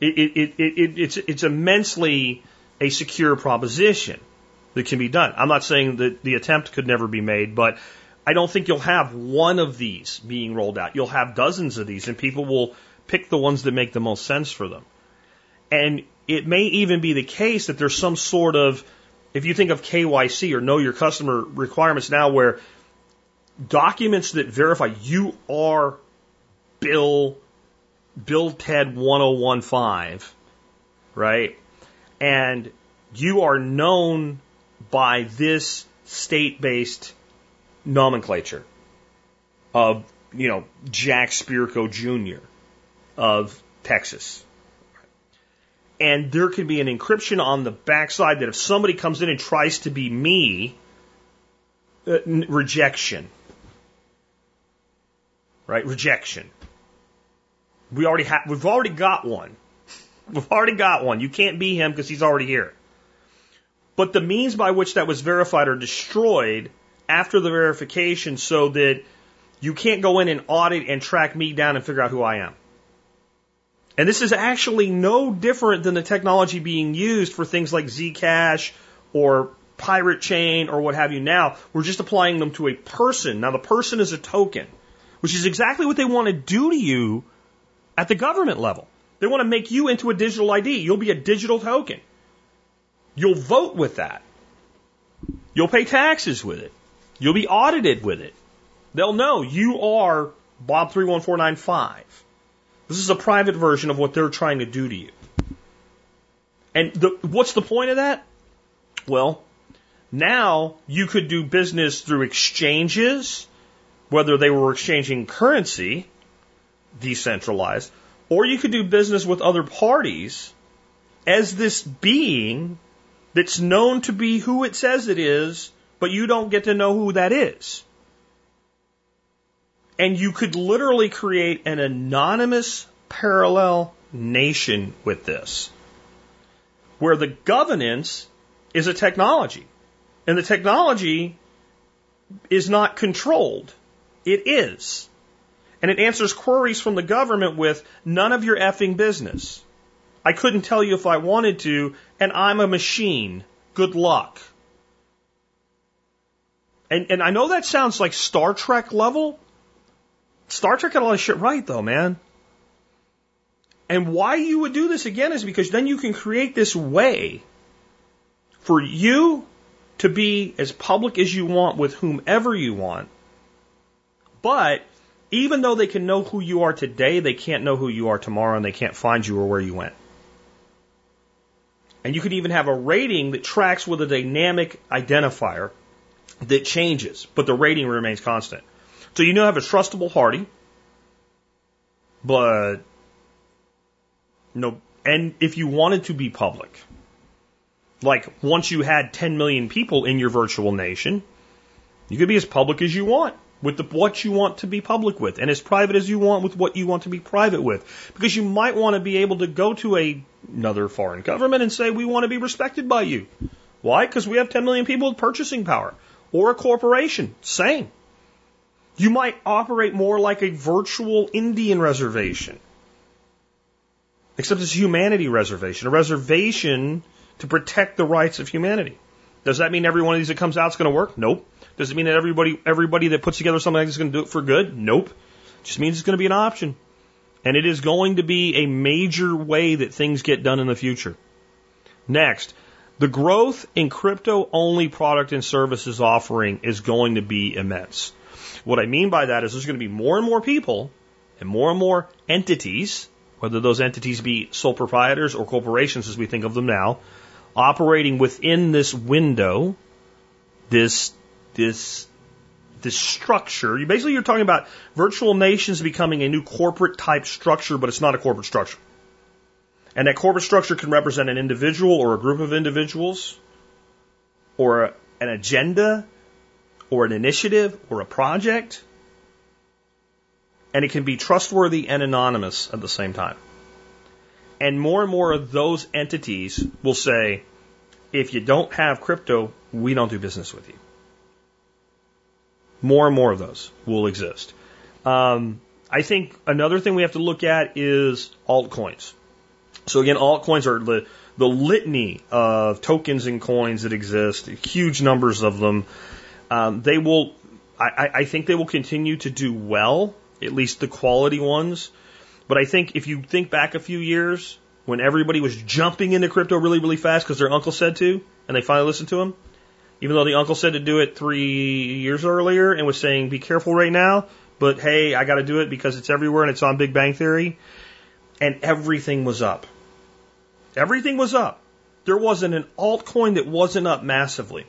It, it, it, it, it's, it's immensely a secure proposition that can be done. I'm not saying that the attempt could never be made, but I don't think you'll have one of these being rolled out. You'll have dozens of these, and people will pick the ones that make the most sense for them. And it may even be the case that there's some sort of, if you think of KYC or know your customer requirements now, where documents that verify you are Bill, Bill Ted 1015, right? And you are known by this state based nomenclature of, you know, Jack Spirko Jr. of Texas. And there could be an encryption on the backside that if somebody comes in and tries to be me, uh, rejection. Right? Rejection. We already have, we've already got one. We've already got one. You can't be him because he's already here. But the means by which that was verified are destroyed after the verification so that you can't go in and audit and track me down and figure out who I am. And this is actually no different than the technology being used for things like Zcash or Pirate Chain or what have you now. We're just applying them to a person. Now the person is a token, which is exactly what they want to do to you at the government level. They want to make you into a digital ID. You'll be a digital token. You'll vote with that. You'll pay taxes with it. You'll be audited with it. They'll know you are Bob31495. This is a private version of what they're trying to do to you. And the, what's the point of that? Well, now you could do business through exchanges, whether they were exchanging currency, decentralized, or you could do business with other parties as this being that's known to be who it says it is, but you don't get to know who that is. And you could literally create an anonymous parallel nation with this, where the governance is a technology. And the technology is not controlled. It is. And it answers queries from the government with none of your effing business. I couldn't tell you if I wanted to, and I'm a machine. Good luck. And, and I know that sounds like Star Trek level. Star Trek got a lot of shit right, though, man. And why you would do this again is because then you can create this way for you to be as public as you want with whomever you want. But even though they can know who you are today, they can't know who you are tomorrow and they can't find you or where you went. And you can even have a rating that tracks with a dynamic identifier that changes, but the rating remains constant. So you now have a trustable Hardy, but no, and if you wanted to be public, like once you had 10 million people in your virtual nation, you could be as public as you want. with the, what you want to be public with and as private as you want with what you want to be private with. Because you might want to be able to go to a, another foreign government and say, we want to be respected by you. Why? Because we have 10 million people with purchasing power. Or a corporation. Same. You might operate more like a virtual Indian reservation. Except it's a humanity reservation. A reservation to protect the rights of humanity. Does that mean every one of these that comes out is going to work? Nope. Does it mean that everybody everybody that puts together something like this is going to do it for good? Nope. It just means it's going to be an option. And it is going to be a major way that things get done in the future. Next, the growth in crypto only product and services offering is going to be immense. What I mean by that is there's going to be more and more people and more and more entities, whether those entities be sole proprietors or corporations as we think of them now, operating within this window, this this this structure. You basically you're talking about virtual nations becoming a new corporate type structure, but it's not a corporate structure. And that corporate structure can represent an individual or a group of individuals, or an agenda, or an initiative, or a project. And it can be trustworthy and anonymous at the same time. And more and more of those entities will say, if you don't have crypto, we don't do business with you. More and more of those will exist. Um, I think another thing we have to look at is altcoins. So again, altcoins are the, the litany of tokens and coins that exist, huge numbers of them. Um, they will, I, I think they will continue to do well, at least the quality ones. But I think if you think back a few years when everybody was jumping into crypto really, really fast because their uncle said to, and they finally listened to him, even though the uncle said to do it three years earlier and was saying, be careful right now, but hey, I got to do it because it's everywhere and it's on Big Bang Theory. And everything was up. Everything was up. There wasn't an altcoin that wasn't up massively.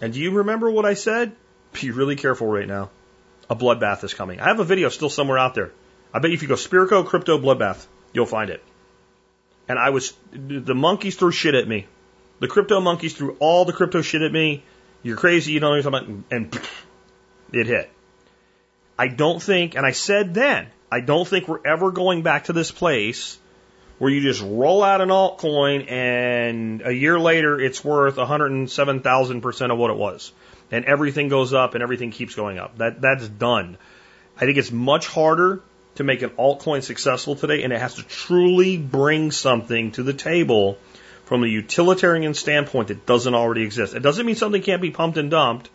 And do you remember what I said? Be really careful right now. A bloodbath is coming. I have a video still somewhere out there. I bet if you go Spirko Crypto Bloodbath, you'll find it. And I was, the monkeys threw shit at me. The crypto monkeys threw all the crypto shit at me. You're crazy, you don't know what you're talking about. And it hit. I don't think, and I said then, I don't think we're ever going back to this place where you just roll out an altcoin and a year later it's worth 107,000% of what it was. And everything goes up and everything keeps going up. That, that's done. I think it's much harder to make an altcoin successful today and it has to truly bring something to the table from a utilitarian standpoint that doesn't already exist. It doesn't mean something can't be pumped and dumped.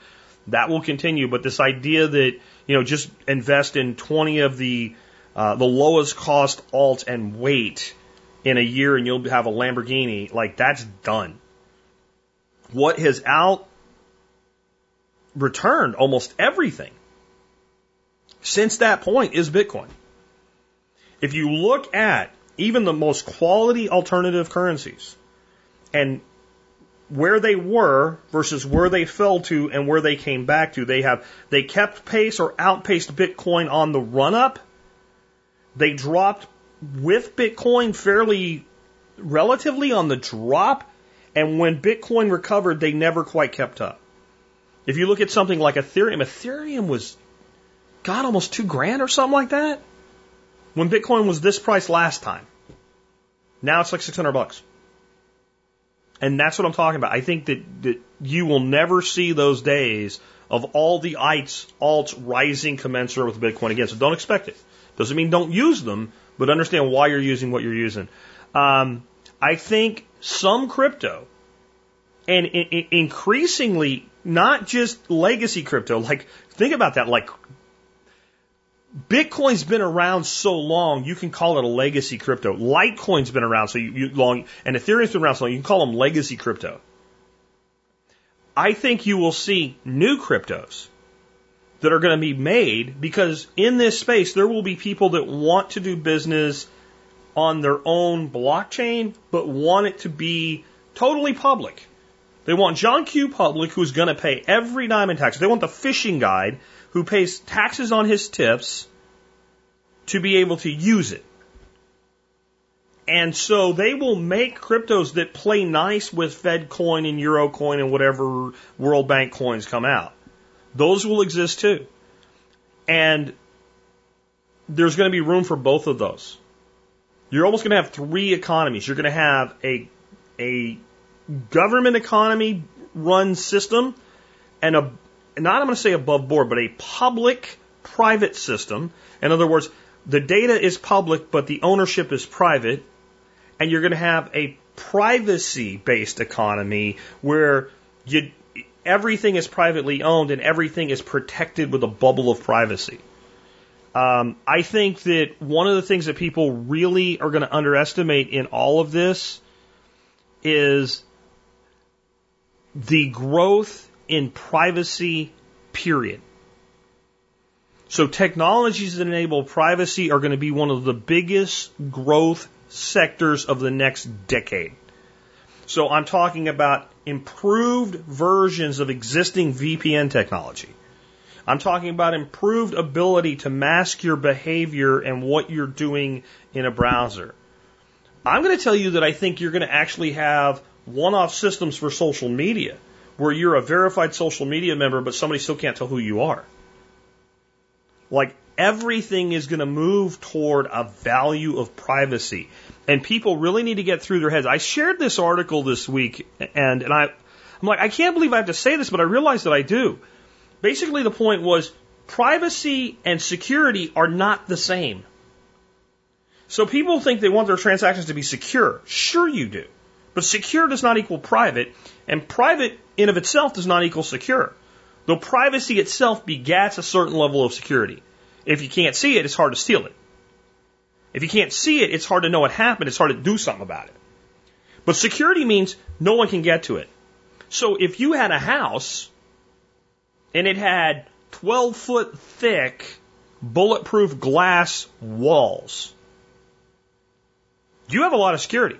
That will continue, but this idea that you know just invest in 20 of the uh, the lowest cost alt and wait in a year and you'll have a Lamborghini, like that's done. What has out returned almost everything since that point is Bitcoin. If you look at even the most quality alternative currencies, and where they were versus where they fell to and where they came back to. They have they kept pace or outpaced Bitcoin on the run up. They dropped with Bitcoin fairly relatively on the drop, and when Bitcoin recovered, they never quite kept up. If you look at something like Ethereum, Ethereum was God almost two grand or something like that when Bitcoin was this price last time. Now it's like six hundred bucks. And that's what I'm talking about. I think that, that you will never see those days of all the alts, alts rising commensurate with Bitcoin again. So don't expect it. Doesn't mean don't use them, but understand why you're using what you're using. Um, I think some crypto, and in, in, increasingly not just legacy crypto, like think about that, like Bitcoin's been around so long, you can call it a legacy crypto. Litecoin's been around so you, you long, and Ethereum's been around so long, you can call them legacy crypto. I think you will see new cryptos that are going to be made because in this space there will be people that want to do business on their own blockchain, but want it to be totally public. They want John Q. Public, who's going to pay every dime in taxes. They want the fishing guide who pays taxes on his tips to be able to use it. And so they will make cryptos that play nice with Fed coin and Euro coin and whatever World Bank coins come out. Those will exist too. And there's going to be room for both of those. You're almost going to have three economies. You're going to have a, a government economy run system and a, not I'm going to say above board, but a public private system. In other words, the data is public, but the ownership is private. And you're going to have a privacy based economy where you, everything is privately owned and everything is protected with a bubble of privacy. Um, I think that one of the things that people really are going to underestimate in all of this is the growth in privacy, period. So technologies that enable privacy are going to be one of the biggest growth sectors of the next decade. So I'm talking about improved versions of existing VPN technology. I'm talking about improved ability to mask your behavior and what you're doing in a browser. I'm going to tell you that I think you're going to actually have one-off systems for social media where you're a verified social media member, but somebody still can't tell who you are. Like everything is going to move toward a value of privacy. And people really need to get through their heads. I shared this article this week and, and I, I'm like, I can't believe I have to say this, but I realize that I do. Basically, the point was privacy and security are not the same. So people think they want their transactions to be secure. Sure you do. But secure does not equal private, and private in of itself does not equal secure. Though privacy itself begats a certain level of security. If you can't see it, it's hard to steal it. If you can't see it, it's hard to know what happened. It's hard to do something about it. But security means no one can get to it. So if you had a house and it had 12 foot thick bulletproof glass walls, you have a lot of security.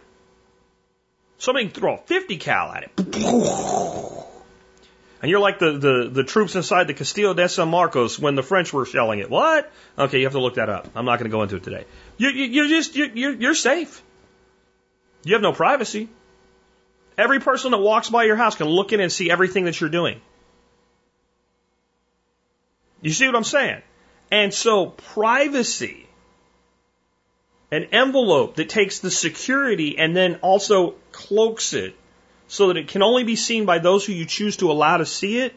Somebody can throw a 50 cal at it. And you're like the, the, the troops inside the Castillo de San Marcos when the French were shelling it. What? Okay, you have to look that up. I'm not going to go into it today. You, you, you're just, you're, you're, you're safe. You have no privacy. Every person that walks by your house can look in and see everything that you're doing. You see what I'm saying? And so privacy, an envelope that takes the security and then also cloaks it so that it can only be seen by those who you choose to allow to see it,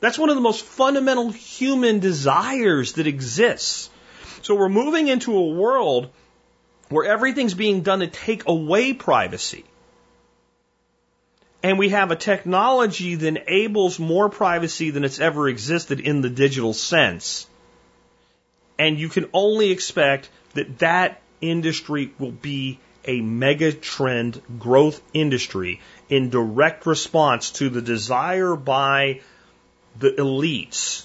that's one of the most fundamental human desires that exists. So we're moving into a world where everything's being done to take away privacy. And we have a technology that enables more privacy than it's ever existed in the digital sense. And you can only expect that that industry will be a mega trend growth industry in direct response to the desire by the elites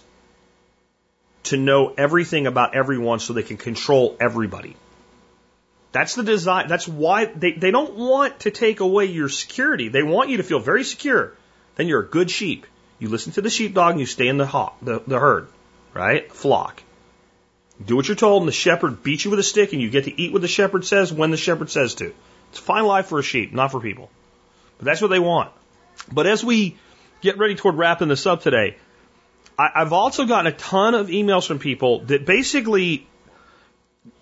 to know everything about everyone so they can control everybody. That's the design. That's why they, they don't want to take away your security. They want you to feel very secure. Then you're a good sheep. You listen to the sheepdog and you stay in the, hawk, the, the herd, right? Flock. Do what you're told, and the shepherd beats you with a stick, and you get to eat what the shepherd says when the shepherd says to. It's a fine life for a sheep, not for people. But that's what they want. But as we get ready toward wrapping this up today, I, I've also gotten a ton of emails from people that basically,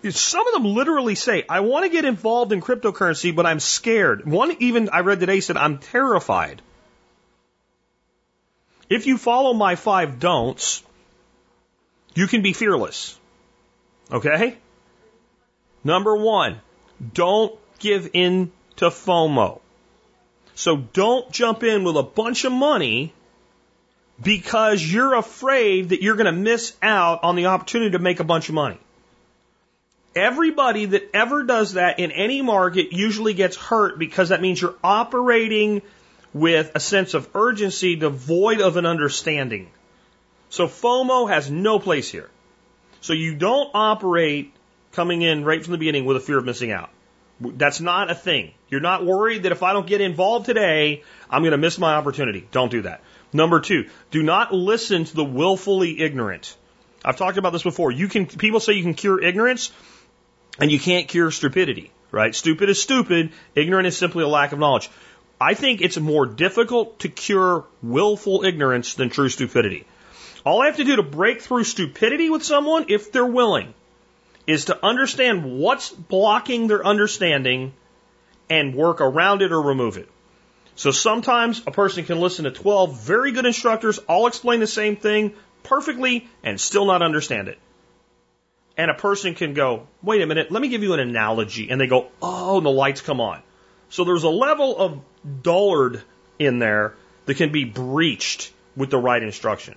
some of them literally say, I want to get involved in cryptocurrency, but I'm scared. One even I read today said, I'm terrified. If you follow my five don'ts, you can be fearless. Okay? Number one, don't give in to FOMO. So don't jump in with a bunch of money because you're afraid that you're going to miss out on the opportunity to make a bunch of money. Everybody that ever does that in any market usually gets hurt because that means you're operating with a sense of urgency devoid of an understanding. So FOMO has no place here. So you don't operate coming in right from the beginning with a fear of missing out. That's not a thing. You're not worried that if I don't get involved today, I'm going to miss my opportunity. Don't do that. Number two, do not listen to the willfully ignorant. I've talked about this before. You can, people say you can cure ignorance and you can't cure stupidity, right? Stupid is stupid. Ignorant is simply a lack of knowledge. I think it's more difficult to cure willful ignorance than true stupidity. All I have to do to break through stupidity with someone, if they're willing, is to understand what's blocking their understanding and work around it or remove it. So sometimes a person can listen to 12 very good instructors all explain the same thing perfectly and still not understand it. And a person can go, wait a minute, let me give you an analogy. And they go, oh, and the lights come on. So there's a level of dullard in there that can be breached with the right instruction.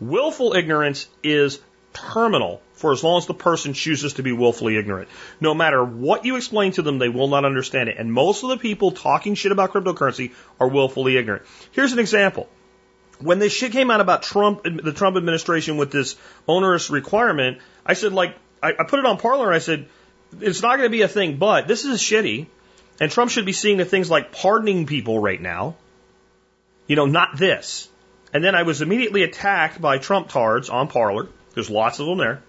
Willful ignorance is terminal for as long as the person chooses to be willfully ignorant. No matter what you explain to them, they will not understand it. And most of the people talking shit about cryptocurrency are willfully ignorant. Here's an example. When this shit came out about Trump, the Trump administration with this onerous requirement, I said, like, I, I put it on Parler and I said, it's not going to be a thing, but this is shitty. And Trump should be seeing the things like pardoning people right now. You know, not this. And then I was immediately attacked by Trump tards on Parler. There's lots of them there.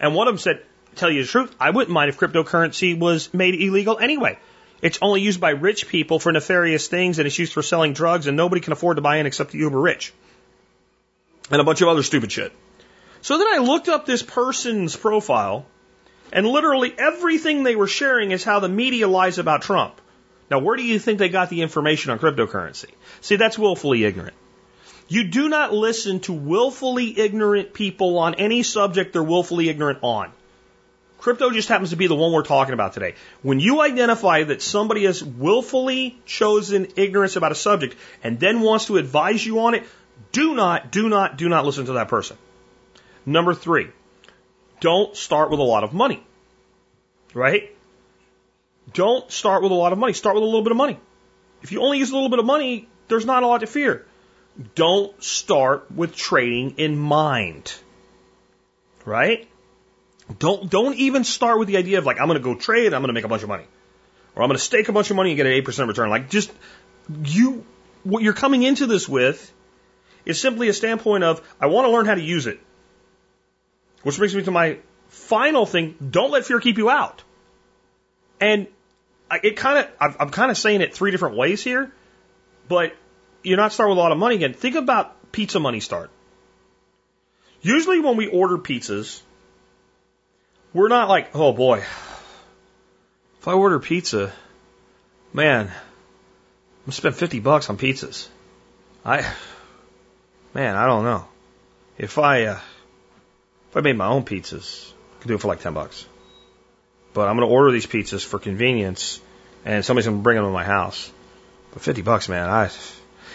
And one of them said, tell you the truth, I wouldn't mind if cryptocurrency was made illegal anyway. It's only used by rich people for nefarious things and it's used for selling drugs and nobody can afford to buy in except the uber rich. And a bunch of other stupid shit. So then I looked up this person's profile and literally everything they were sharing is how the media lies about Trump. Now, where do you think they got the information on cryptocurrency? See, that's willfully ignorant. You do not listen to willfully ignorant people on any subject they're willfully ignorant on. Crypto just happens to be the one we're talking about today. When you identify that somebody has willfully chosen ignorance about a subject and then wants to advise you on it, do not, do not, do not listen to that person. Number three, don't start with a lot of money. Right? Don't start with a lot of money. Start with a little bit of money. If you only use a little bit of money, there's not a lot to fear. Don't start with trading in mind. Right? Don't, don't even start with the idea of like, I'm going to go trade, I'm going to make a bunch of money. Or I'm going to stake a bunch of money and get an 8% return. Like, just, you, what you're coming into this with is simply a standpoint of, I want to learn how to use it. Which brings me to my final thing. Don't let fear keep you out. And it kind of, I'm kind of saying it three different ways here, but you're not starting with a lot of money again. Think about pizza money start. Usually when we order pizzas, we're not like, oh boy, if I order pizza, man, I'm gonna spend 50 bucks on pizzas. I, man, I don't know. If I, uh, if I made my own pizzas, I could do it for like 10 bucks. But I'm gonna order these pizzas for convenience and somebody's gonna bring them to my house. But 50 bucks, man, I,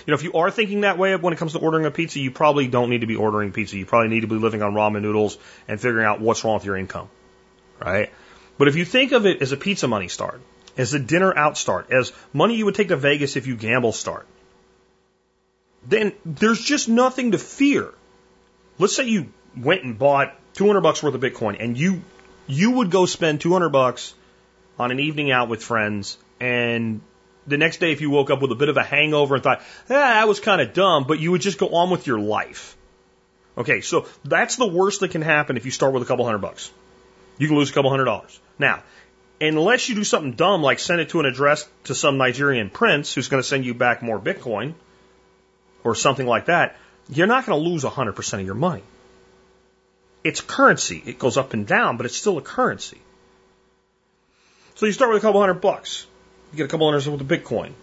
you know, if you are thinking that way when it comes to ordering a pizza, you probably don't need to be ordering pizza. You probably need to be living on ramen noodles and figuring out what's wrong with your income, right? But if you think of it as a pizza money start, as a dinner out start, as money you would take to Vegas if you gamble start, then there's just nothing to fear. Let's say you went and bought 200 bucks worth of Bitcoin and you you would go spend 200 bucks on an evening out with friends and the next day if you woke up with a bit of a hangover and thought, ah, that was kind of dumb, but you would just go on with your life. Okay, so that's the worst that can happen if you start with a couple hundred bucks. You can lose a couple hundred dollars. Now, unless you do something dumb like send it to an address to some Nigerian prince who's going to send you back more Bitcoin or something like that, you're not going to lose 100% of your money. It's currency. It goes up and down, but it's still a currency. So you start with a couple hundred bucks. You get a couple hundred with a Bitcoin.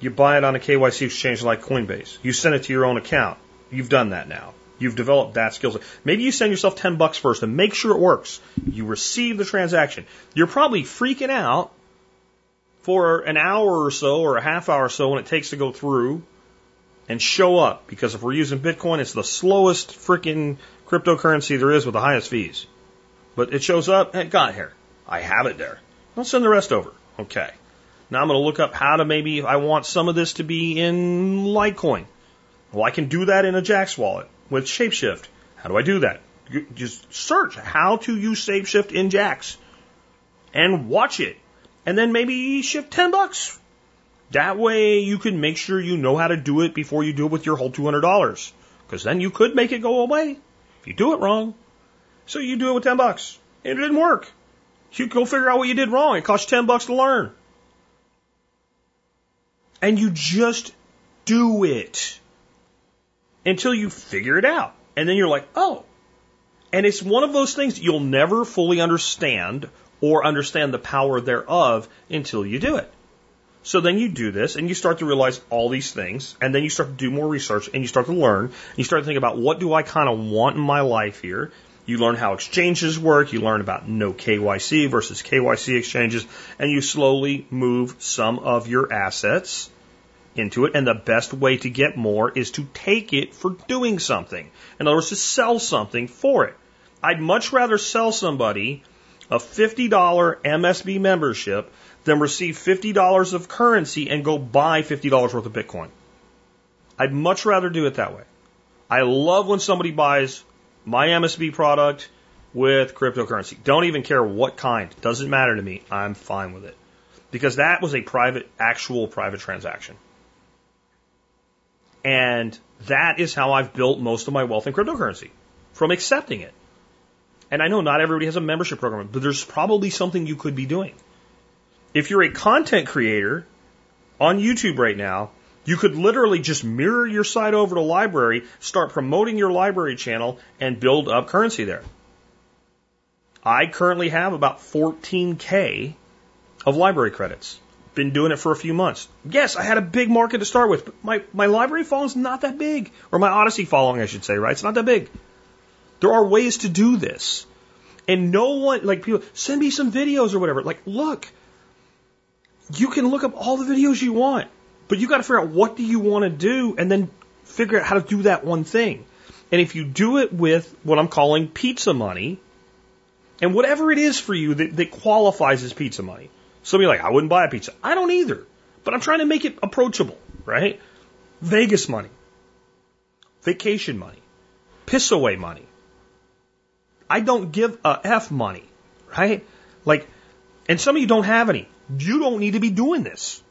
You buy it on a KYC exchange like Coinbase. You send it to your own account. You've done that now. You've developed that skill set. Maybe you send yourself 10 bucks first and make sure it works. You receive the transaction. You're probably freaking out for an hour or so or a half hour or so when it takes to go through and show up because if we're using Bitcoin, it's the slowest freaking cryptocurrency there is with the highest fees. But it shows up and it got here. I have it there. I'll send the rest over. Okay. Now I'm going to look up how to maybe, I want some of this to be in Litecoin. Well, I can do that in a Jaxx wallet with Shapeshift. How do I do that? Just search how to use Shapeshift in Jaxx and watch it. And then maybe shift 10 bucks. That way you can make sure you know how to do it before you do it with your whole $200. Because then you could make it go away if you do it wrong. So you do it with 10 bucks. And it didn't work. You go figure out what you did wrong. It cost you 10 bucks to learn. And you just do it until you figure it out. And then you're like, oh. And it's one of those things you'll never fully understand or understand the power thereof until you do it. So then you do this and you start to realize all these things and then you start to do more research and you start to learn and you start to think about what do I kind of want in my life here. You learn how exchanges work, you learn about no KYC versus KYC exchanges and you slowly move some of your assets into it. And the best way to get more is to take it for doing something. In other words, to sell something for it. I'd much rather sell somebody a $50 MSB membership than receive $50 of currency and go buy $50 worth of Bitcoin. I'd much rather do it that way. I love when somebody buys my MSB product with cryptocurrency. Don't even care what kind. Doesn't matter to me. I'm fine with it. Because that was a private, actual private transaction. And that is how I've built most of my wealth in cryptocurrency from accepting it. And I know not everybody has a membership program, but there's probably something you could be doing. If you're a content creator on YouTube right now, you could literally just mirror your site over to LBRY, start promoting your LBRY channel, and build up currency there. I currently have about 14K of LBRY credits. Been doing it for a few months. Yes, I had a big market to start with, but my, my LBRY following is not that big. Or my Odysee following, I should say, right? It's not that big. There are ways to do this. And no one, like people, send me some videos or whatever. Like, look, you can look up all the videos you want, but you got to figure out what do you want to do and then figure out how to do that one thing. And if you do it with what I'm calling pizza money, and whatever it is for you that, that qualifies as pizza money. Somebody like, I wouldn't buy a pizza. I don't either. But I'm trying to make it approachable, right? Vegas money. Vacation money. Piss away money. I don't give a F money, right? Like, and some of you don't have any. You don't need to be doing this.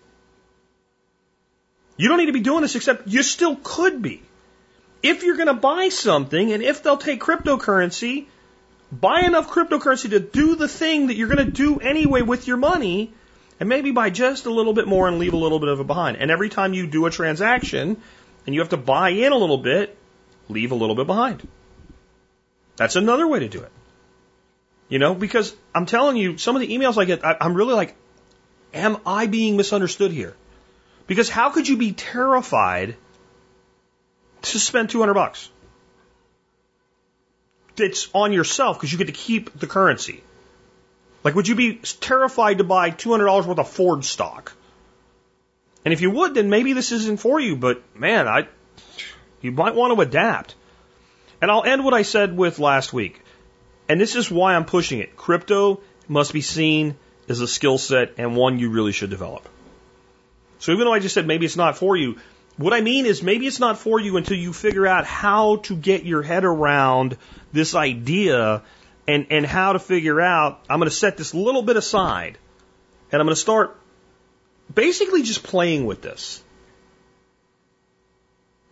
You don't need to be doing this except you still could be. If you're going to buy something and if they'll take cryptocurrency, buy enough cryptocurrency to do the thing that you're going to do anyway with your money and maybe buy just a little bit more and leave a little bit of it behind. And every time you do a transaction and you have to buy in a little bit, leave a little bit behind. That's another way to do it. You know, because I'm telling you, some of the emails I get, I, I'm really like, am I being misunderstood here? Because how could you be terrified to spend 200 bucks? It's on yourself because you get to keep the currency. Like, would you be terrified to buy $200 worth of Ford stock? And if you would, then maybe this isn't for you, but man, I, you might want to adapt. And I'll end what I said with last week. And this is why I'm pushing it. Crypto must be seen as a skill set and one you really should develop. So even though I just said maybe it's not for you, what I mean is maybe it's not for you until you figure out how to get your head around this idea and, and how to figure out, I'm going to set this little bit aside and I'm going to start basically just playing with this.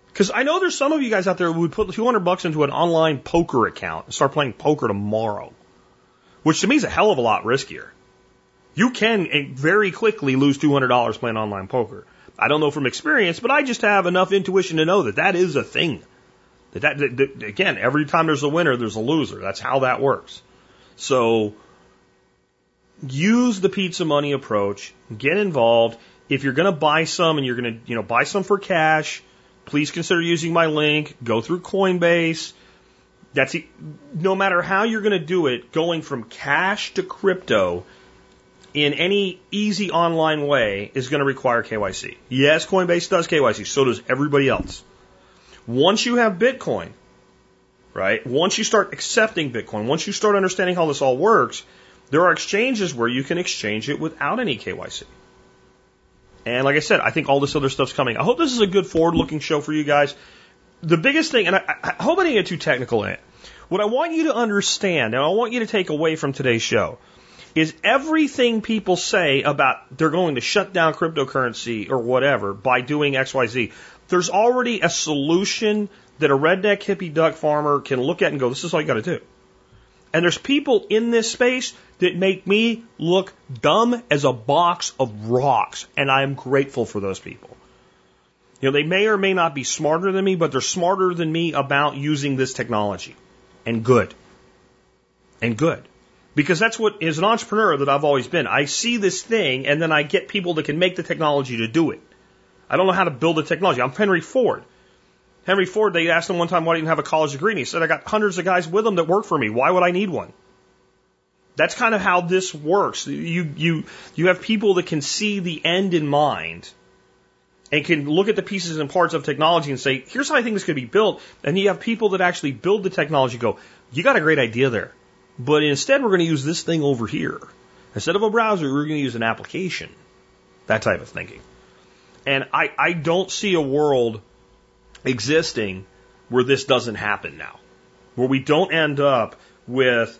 Because I know there's some of you guys out there who would put 200 bucks into an online poker account and start playing poker tomorrow, which to me is a hell of a lot riskier. You can eh, very quickly lose $200 playing online poker. I don't know from experience, but I just have enough intuition to know that that is a thing. That, that, that, that again, every time there's a winner, there's a loser. That's how that works. So use the pizza money approach. Get involved. If you're going to buy some and you're going to, you know, buy some for cash, please consider using my link. Go through Coinbase. That's no matter how you're going to do it, going from cash to crypto in any easy online way is going to require KYC. Yes, Coinbase does KYC, so does everybody else. Once you have Bitcoin, right? Once you start accepting Bitcoin, once you start understanding how this all works, there are exchanges where you can exchange it without any KYC. And like I said, I think all this other stuff's coming. I hope this is a good forward looking show for you guys. The biggest thing, and I, I hope I didn't get too technical in it. What I want you to understand, and I want you to take away from today's show, is everything people say about they're going to shut down cryptocurrency or whatever by doing XYZ. There's already a solution that a redneck hippie duck farmer can look at and go, this is all you got to do. And there's people in this space that make me look dumb as a box of rocks. And I am grateful for those people. You know, they may or may not be smarter than me, but they're smarter than me about using this technology. And good. And good. Because that's what, as an entrepreneur that I've always been, I see this thing and then I get people that can make the technology to do it. I don't know how to build the technology. I'm Henry Ford. Henry Ford, they asked him one time why he didn't have a college degree, and he said, I got hundreds of guys with him that work for me. Why would I need one? That's kind of how this works. You, you, you have people that can see the end in mind and can look at the pieces and parts of technology and say, here's how I think this could be built. And you have people that actually build the technology go, you got a great idea there. But instead, we're going to use this thing over here. Instead of a browser, we're going to use an application. That type of thinking. And I, I don't see a world existing where this doesn't happen now. Where we don't end up with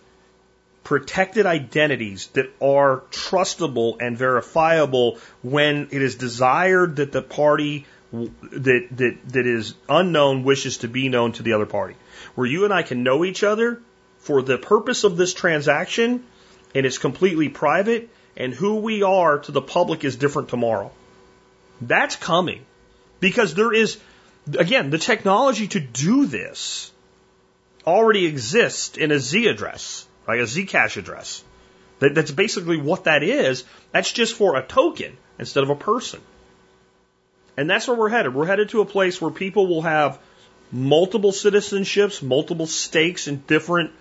protected identities that are trustable and verifiable when it is desired that the party that, that, that is unknown wishes to be known to the other party. Where you and I can know each other for the purpose of this transaction and it's completely private and who we are to the public is different tomorrow. That's coming because there is, again, the technology to do this already exists in a Z address like a Zcash address. That, that's basically what that is. That's just for a token instead of a person. And that's where we're headed. We're headed to a place where people will have multiple citizenships, multiple stakes in different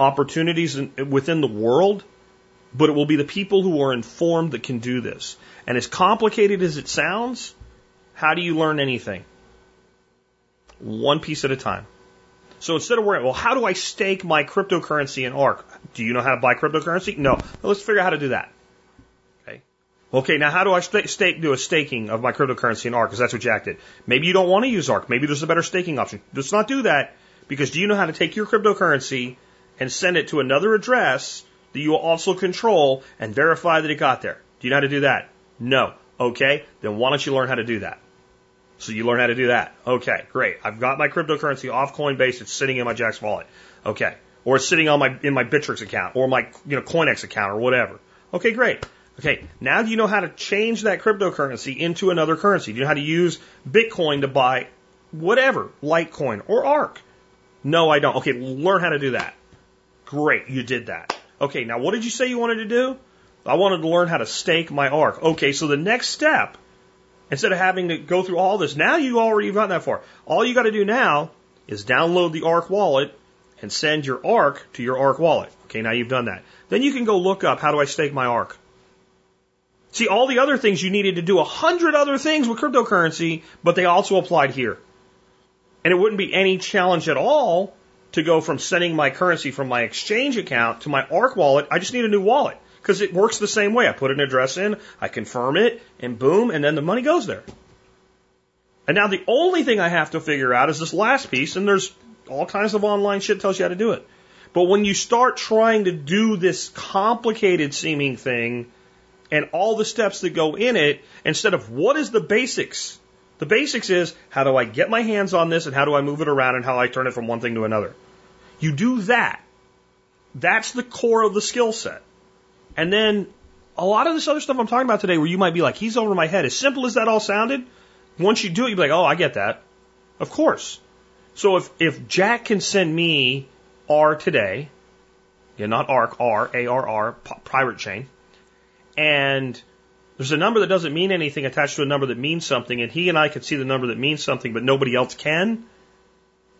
opportunities in, within the world, but it will be the people who are informed that can do this. And as complicated as it sounds, how do you learn anything? One piece at a time. So instead of worrying, well, how do I stake my cryptocurrency in ARK? Do you know how to buy cryptocurrency? No. Well, let's figure out how to do that. Okay. Okay, now how do I stake, do a staking of my cryptocurrency in ARK? Because that's what Jack did. Maybe you don't want to use ARK. Maybe there's a better staking option. Let's not do that because do you know how to take your cryptocurrency and send it to another address that you will also control and verify that it got there? Do you know how to do that? No. Okay, then why don't you learn how to do that? So you learn how to do that. Okay, great. I've got my cryptocurrency off Coinbase. It's sitting in my Jaxx wallet. Okay. Or it's sitting on my, in my Bittrex account or my, you know, CoinEx account or whatever. Okay, great. Okay. Now do you know how to change that cryptocurrency into another currency? Do you know how to use Bitcoin to buy whatever, Litecoin or ARK? No, I don't. Okay, learn how to do that. Great, you did that. Okay, now what did you say you wanted to do? I wanted to learn how to stake my ARK. Okay, so the next step Instead of having to go through all this, now you already got that far. All you got to do now is download the ARK wallet and send your ARK to your ARK wallet. Okay, now you've done that. Then you can go look up how do I stake my ARK. See, all the other things you needed to do a hundred other things with cryptocurrency, but they also applied here. And it wouldn't be any challenge at all to go from sending my currency from my exchange account to my ARK wallet. I just need a new wallet because it works the same way. I put an address in, I confirm it, and boom, and then the money goes there. And now the only thing I have to figure out is this last piece, and there's all kinds of online shit tells you how to do it. But when you start trying to do this complicated seeming thing and all the steps that go in it, instead of what is the basics? The basics is how do I get my hands on this and how do I move it around and how I turn it from one thing to another. You do that. That's the core of the skill set. And then a lot of this other stuff I'm talking about today, where you might be like, he's over my head. As simple as that all sounded, once you do it, you'd be like, oh, I get that. Of course. So if, if Jack can send me R today, yeah, not ARK, R, A R R, Pirate Chain, and there's a number that doesn't mean anything attached to a number that means something, and he and I can see the number that means something, but nobody else can,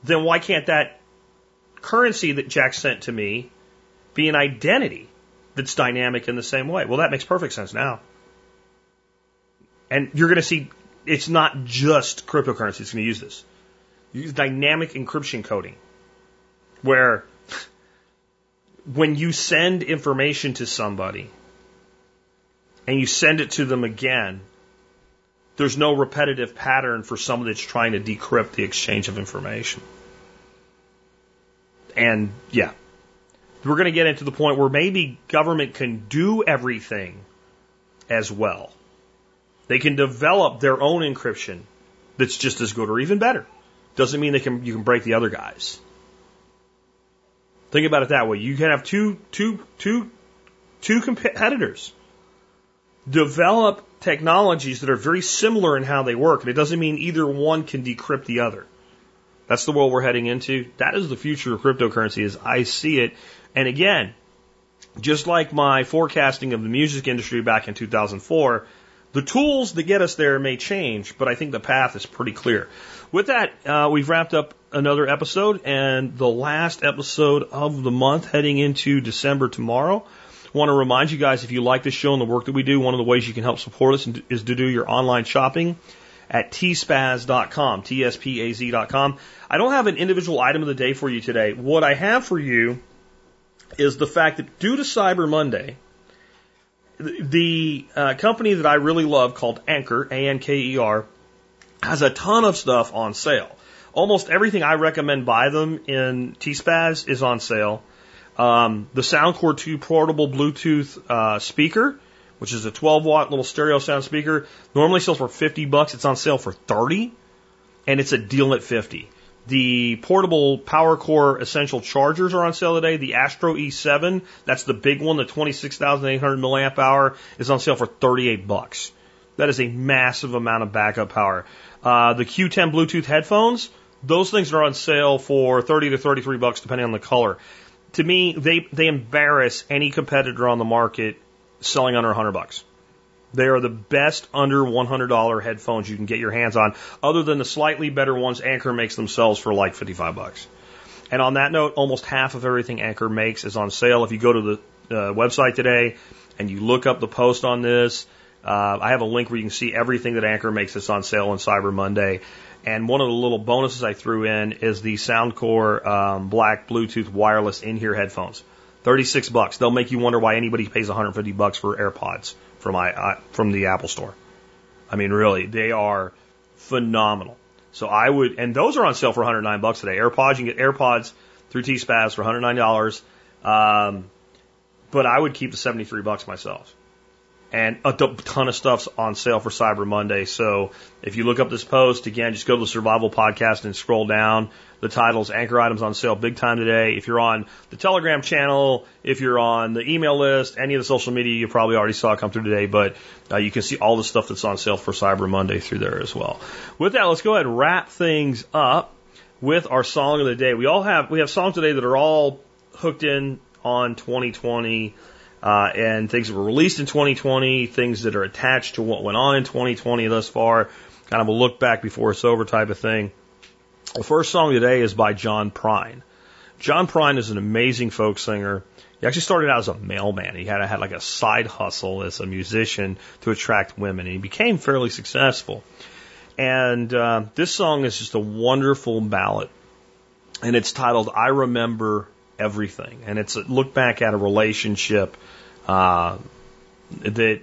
then why can't that currency that Jack sent to me be an identity? that's dynamic in the same way. Well, that makes perfect sense now. And you're going to see it's not just cryptocurrency that's going to use this. You Use dynamic encryption coding, where when you send information to somebody and you send it to them again, there's no repetitive pattern for someone that's trying to decrypt the exchange of information. And yeah, we're going to get into the point where maybe government can do everything as well. They can develop their own encryption that's just as good or even better. Doesn't mean they can you can break the other guys. Think about it that way. You can have two two two two competitors. Develop technologies that are very similar in how they work. And it doesn't mean either one can decrypt the other. That's the world we're heading into. That is the future of cryptocurrency as I see it. And again, just like my forecasting of the music industry back in 2004, the tools that get us there may change, but I think the path is pretty clear. With that, uh, we've wrapped up another episode and the last episode of the month heading into December tomorrow. Want to remind you guys if you like this show and the work that we do, one of the ways you can help support us is to do your online shopping at tspaz.com, T-S-P-A-Z.com. I don't have an individual item of the day for you today. What I have for you is the fact that due to Cyber Monday, the uh, company that I really love called Anker, A-N-K-E-R, has a ton of stuff on sale. Almost everything I recommend buy them in T-Spaz is on sale. Um, the Soundcore 2 portable Bluetooth uh, speaker, which is a 12 watt little stereo sound speaker, normally sells for 50 bucks. It's on sale for 30, and it's a deal at 50. The portable PowerCore Essential chargers are on sale today. The Astro E7, that's the big one, the 26,800 milliamp hour, is on sale for 38 bucks. That is a massive amount of backup power. Uh, the Q10 Bluetooth headphones, those things are on sale for 30 to 33 bucks depending on the color. To me, they, they embarrass any competitor on the market selling under 100 bucks. They are the best under $100 headphones you can get your hands on, other than the slightly better ones Anker makes themselves for like 55 bucks. And on that note, almost half of everything Anker makes is on sale. If you go to the uh, website today and you look up the post on this, uh, I have a link where you can see everything that Anker makes that's on sale on Cyber Monday. And one of the little bonuses I threw in is the Soundcore um, Black Bluetooth wireless in-ear headphones. 36 bucks. They'll make you wonder why anybody pays 150 bucks for AirPods from I, uh, from the Apple Store. I mean, really, they are phenomenal. So I would, and those are on sale for 109 bucks today. AirPods, you can get AirPods through T-Spaz for 109 dollars. Um, but I would keep the 73 bucks myself and a ton of stuff's on sale for Cyber Monday. So if you look up this post, again, just go to the Survival Podcast and scroll down. The title's Anker Items on Sale big time today. If you're on the Telegram channel, if you're on the email list, any of the social media, you probably already saw come through today, but uh, you can see all the stuff that's on sale for Cyber Monday through there as well. With that, let's go ahead and wrap things up with our song of the day. We all have, we have songs today that are all hooked in on 2020 uh, and things that were released in 2020, things that are attached to what went on in 2020 thus far, kind of a look back before it's over type of thing. The first song today is by John Prine. John Prine is an amazing folk singer. He actually started out as a mailman. He had, had like a side hustle as a musician to attract women, and he became fairly successful. And uh, this song is just a wonderful ballad, and it's titled "I Remember Everything," and it's a look back at a relationship uh, that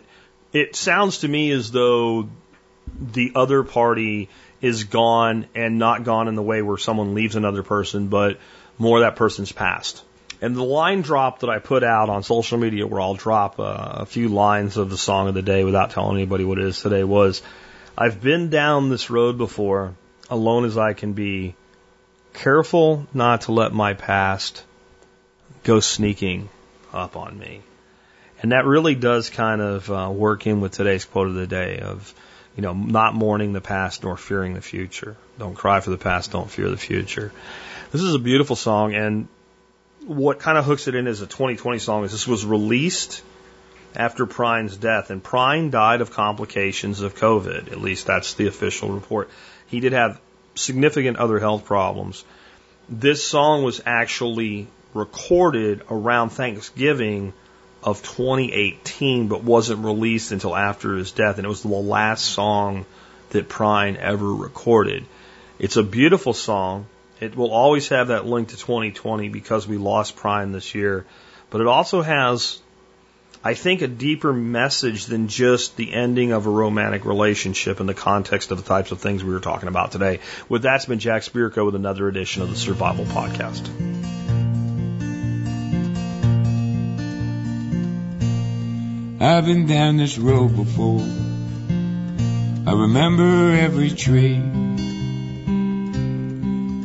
it sounds to me as though the other party is gone and not gone in the way where someone leaves another person, but more that person's past. And the line drop that I put out on social media, where I'll drop a few lines of the song of the day without telling anybody what it is today, was I've been down this road before, alone as I can be. Careful not to let my past go sneaking up on me. And that really does kind of uh, work in with today's quote of the day of, you know, not mourning the past nor fearing the future. Don't cry for the past, don't fear the future. This is a beautiful song, and what kind of hooks it in as a 2020 song is this was released after Prine's death, and Prine died of complications of COVID. At least that's the official report. He did have significant other health problems. This song was actually recorded around Thanksgiving of 2018, but wasn't released until after his death, and it was the last song that Prine ever recorded. It's a beautiful song. It will always have that link to 2020 because we lost Prine this year, but it also has, I think, a deeper message than just the ending of a romantic relationship in the context of the types of things we were talking about today. With that's been Jack Spirko with another edition of the Survival Podcast. I've been down this road before. I remember every tree,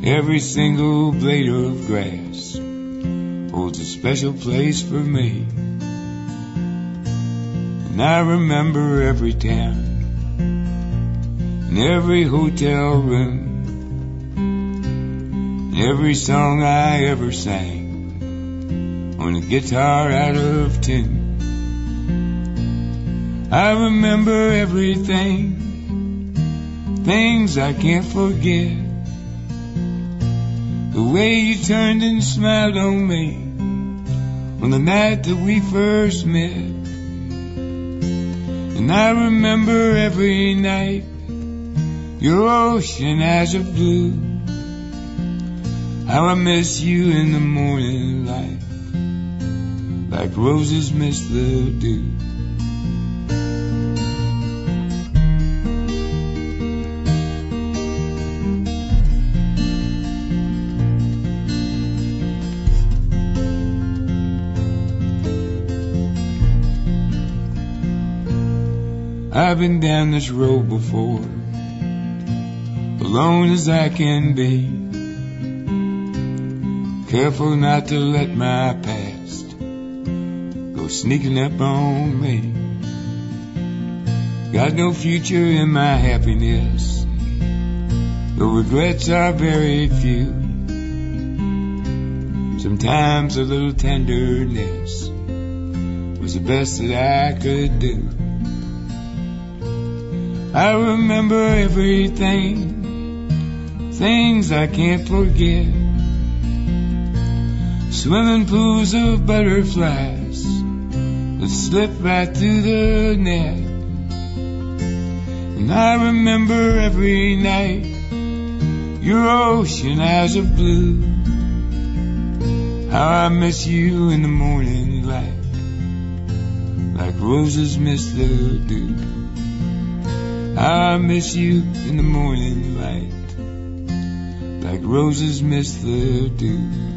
every single blade of grass oh, holds a special place for me. And I remember every town and every hotel room every song I ever sang on a guitar out of tune. I remember everything, things I can't forget. The way you turned and smiled on me on the night that we first met. And I remember every night your ocean eyes of blue. How I miss you in the morning light, like roses miss the dew. I've been down this road before, alone as I can be. Careful not to let my past go sneaking up on me. Got no future in my happiness, though regrets are very few. Sometimes a little tenderness was the best that I could do. I remember everything, things I can't forget. Swimming pools of butterflies that slip right through the net. And I remember every night your ocean eyes of blue. How I miss you in the morning light, like roses miss the dew. I miss you in the morning light, like roses miss the dew.